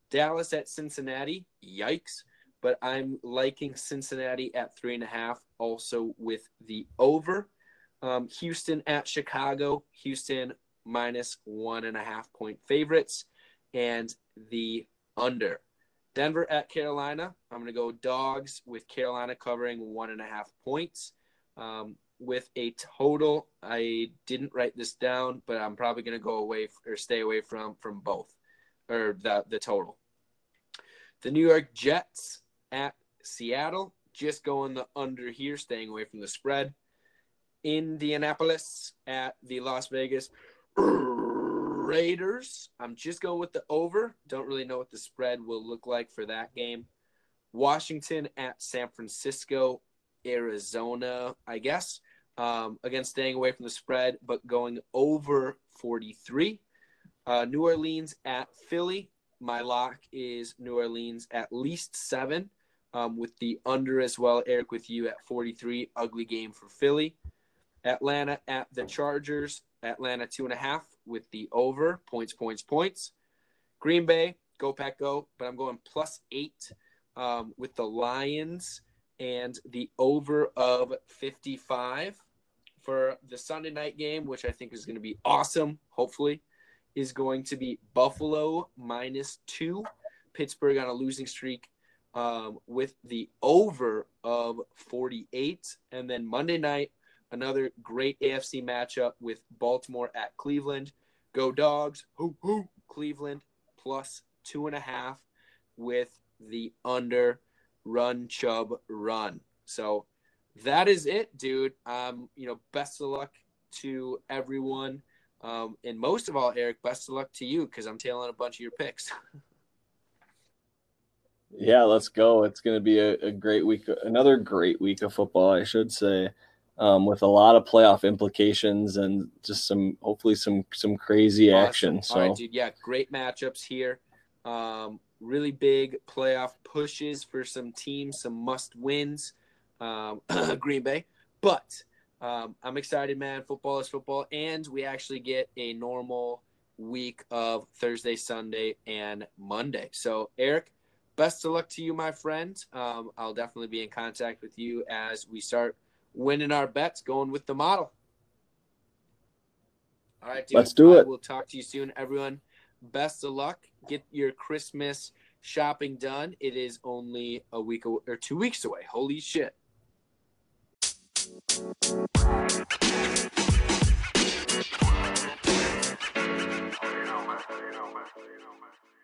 Dallas at Cincinnati. Yikes. But I'm liking Cincinnati at three and a half, also with the over. Um, Houston at Chicago. Houston minus one and a half point favorites and the under. Denver at Carolina. I'm going to go dogs with Carolina covering one and a half points. Um, with a total, I didn't write this down, but I'm probably going to go away or stay away from from both or the the total. The New York Jets at Seattle, just going the under here, staying away from the spread. Indianapolis at the Las Vegas Raiders. I'm just going with the over. Don't really know what the spread will look like for that game. Washington at San Francisco, Arizona, I guess. Um, again, staying away from the spread, but going over 43. Uh, New Orleans at Philly. My lock is New Orleans at least seven, um, with the under as well. Eric, with you at 43. Ugly game for Philly. Atlanta at the Chargers. Atlanta two and a half with the over points, points, points. Green Bay, go pack, go. But I'm going plus eight um, with the Lions and the over of 55 for the Sunday night game, which I think is going to be awesome. Hopefully, is going to be Buffalo minus two, Pittsburgh on a losing streak um, with the over of 48, and then Monday night another great AFC matchup with Baltimore at Cleveland. Go dogs. Hoo hoo. Cleveland plus two and a half with the under run Chubb, run. So that is it, dude. Um, you know, best of luck to everyone. Um, and most of all, Eric, best of luck to you because I'm tailing a bunch of your picks.
yeah, let's go. It's going to be a, a, great week, another great week of football, I should say um, with a lot of playoff implications and just some hopefully some some crazy awesome. action. So,
right, dude, yeah, great matchups here. Um, really big playoff pushes for some teams, some must wins. Um, Green Bay, but um, I'm excited, man. Football is football, and we actually get a normal week of Thursday, Sunday, and Monday. So, Eric, best of luck to you, my friend. Um, I'll definitely be in contact with you as we start winning our bets, going with the model. All right, dude.
Let's do it.
We'll talk to you soon, everyone. Best of luck. Get your Christmas shopping done. It is only a week or two weeks away. Holy shit. You know, man. You.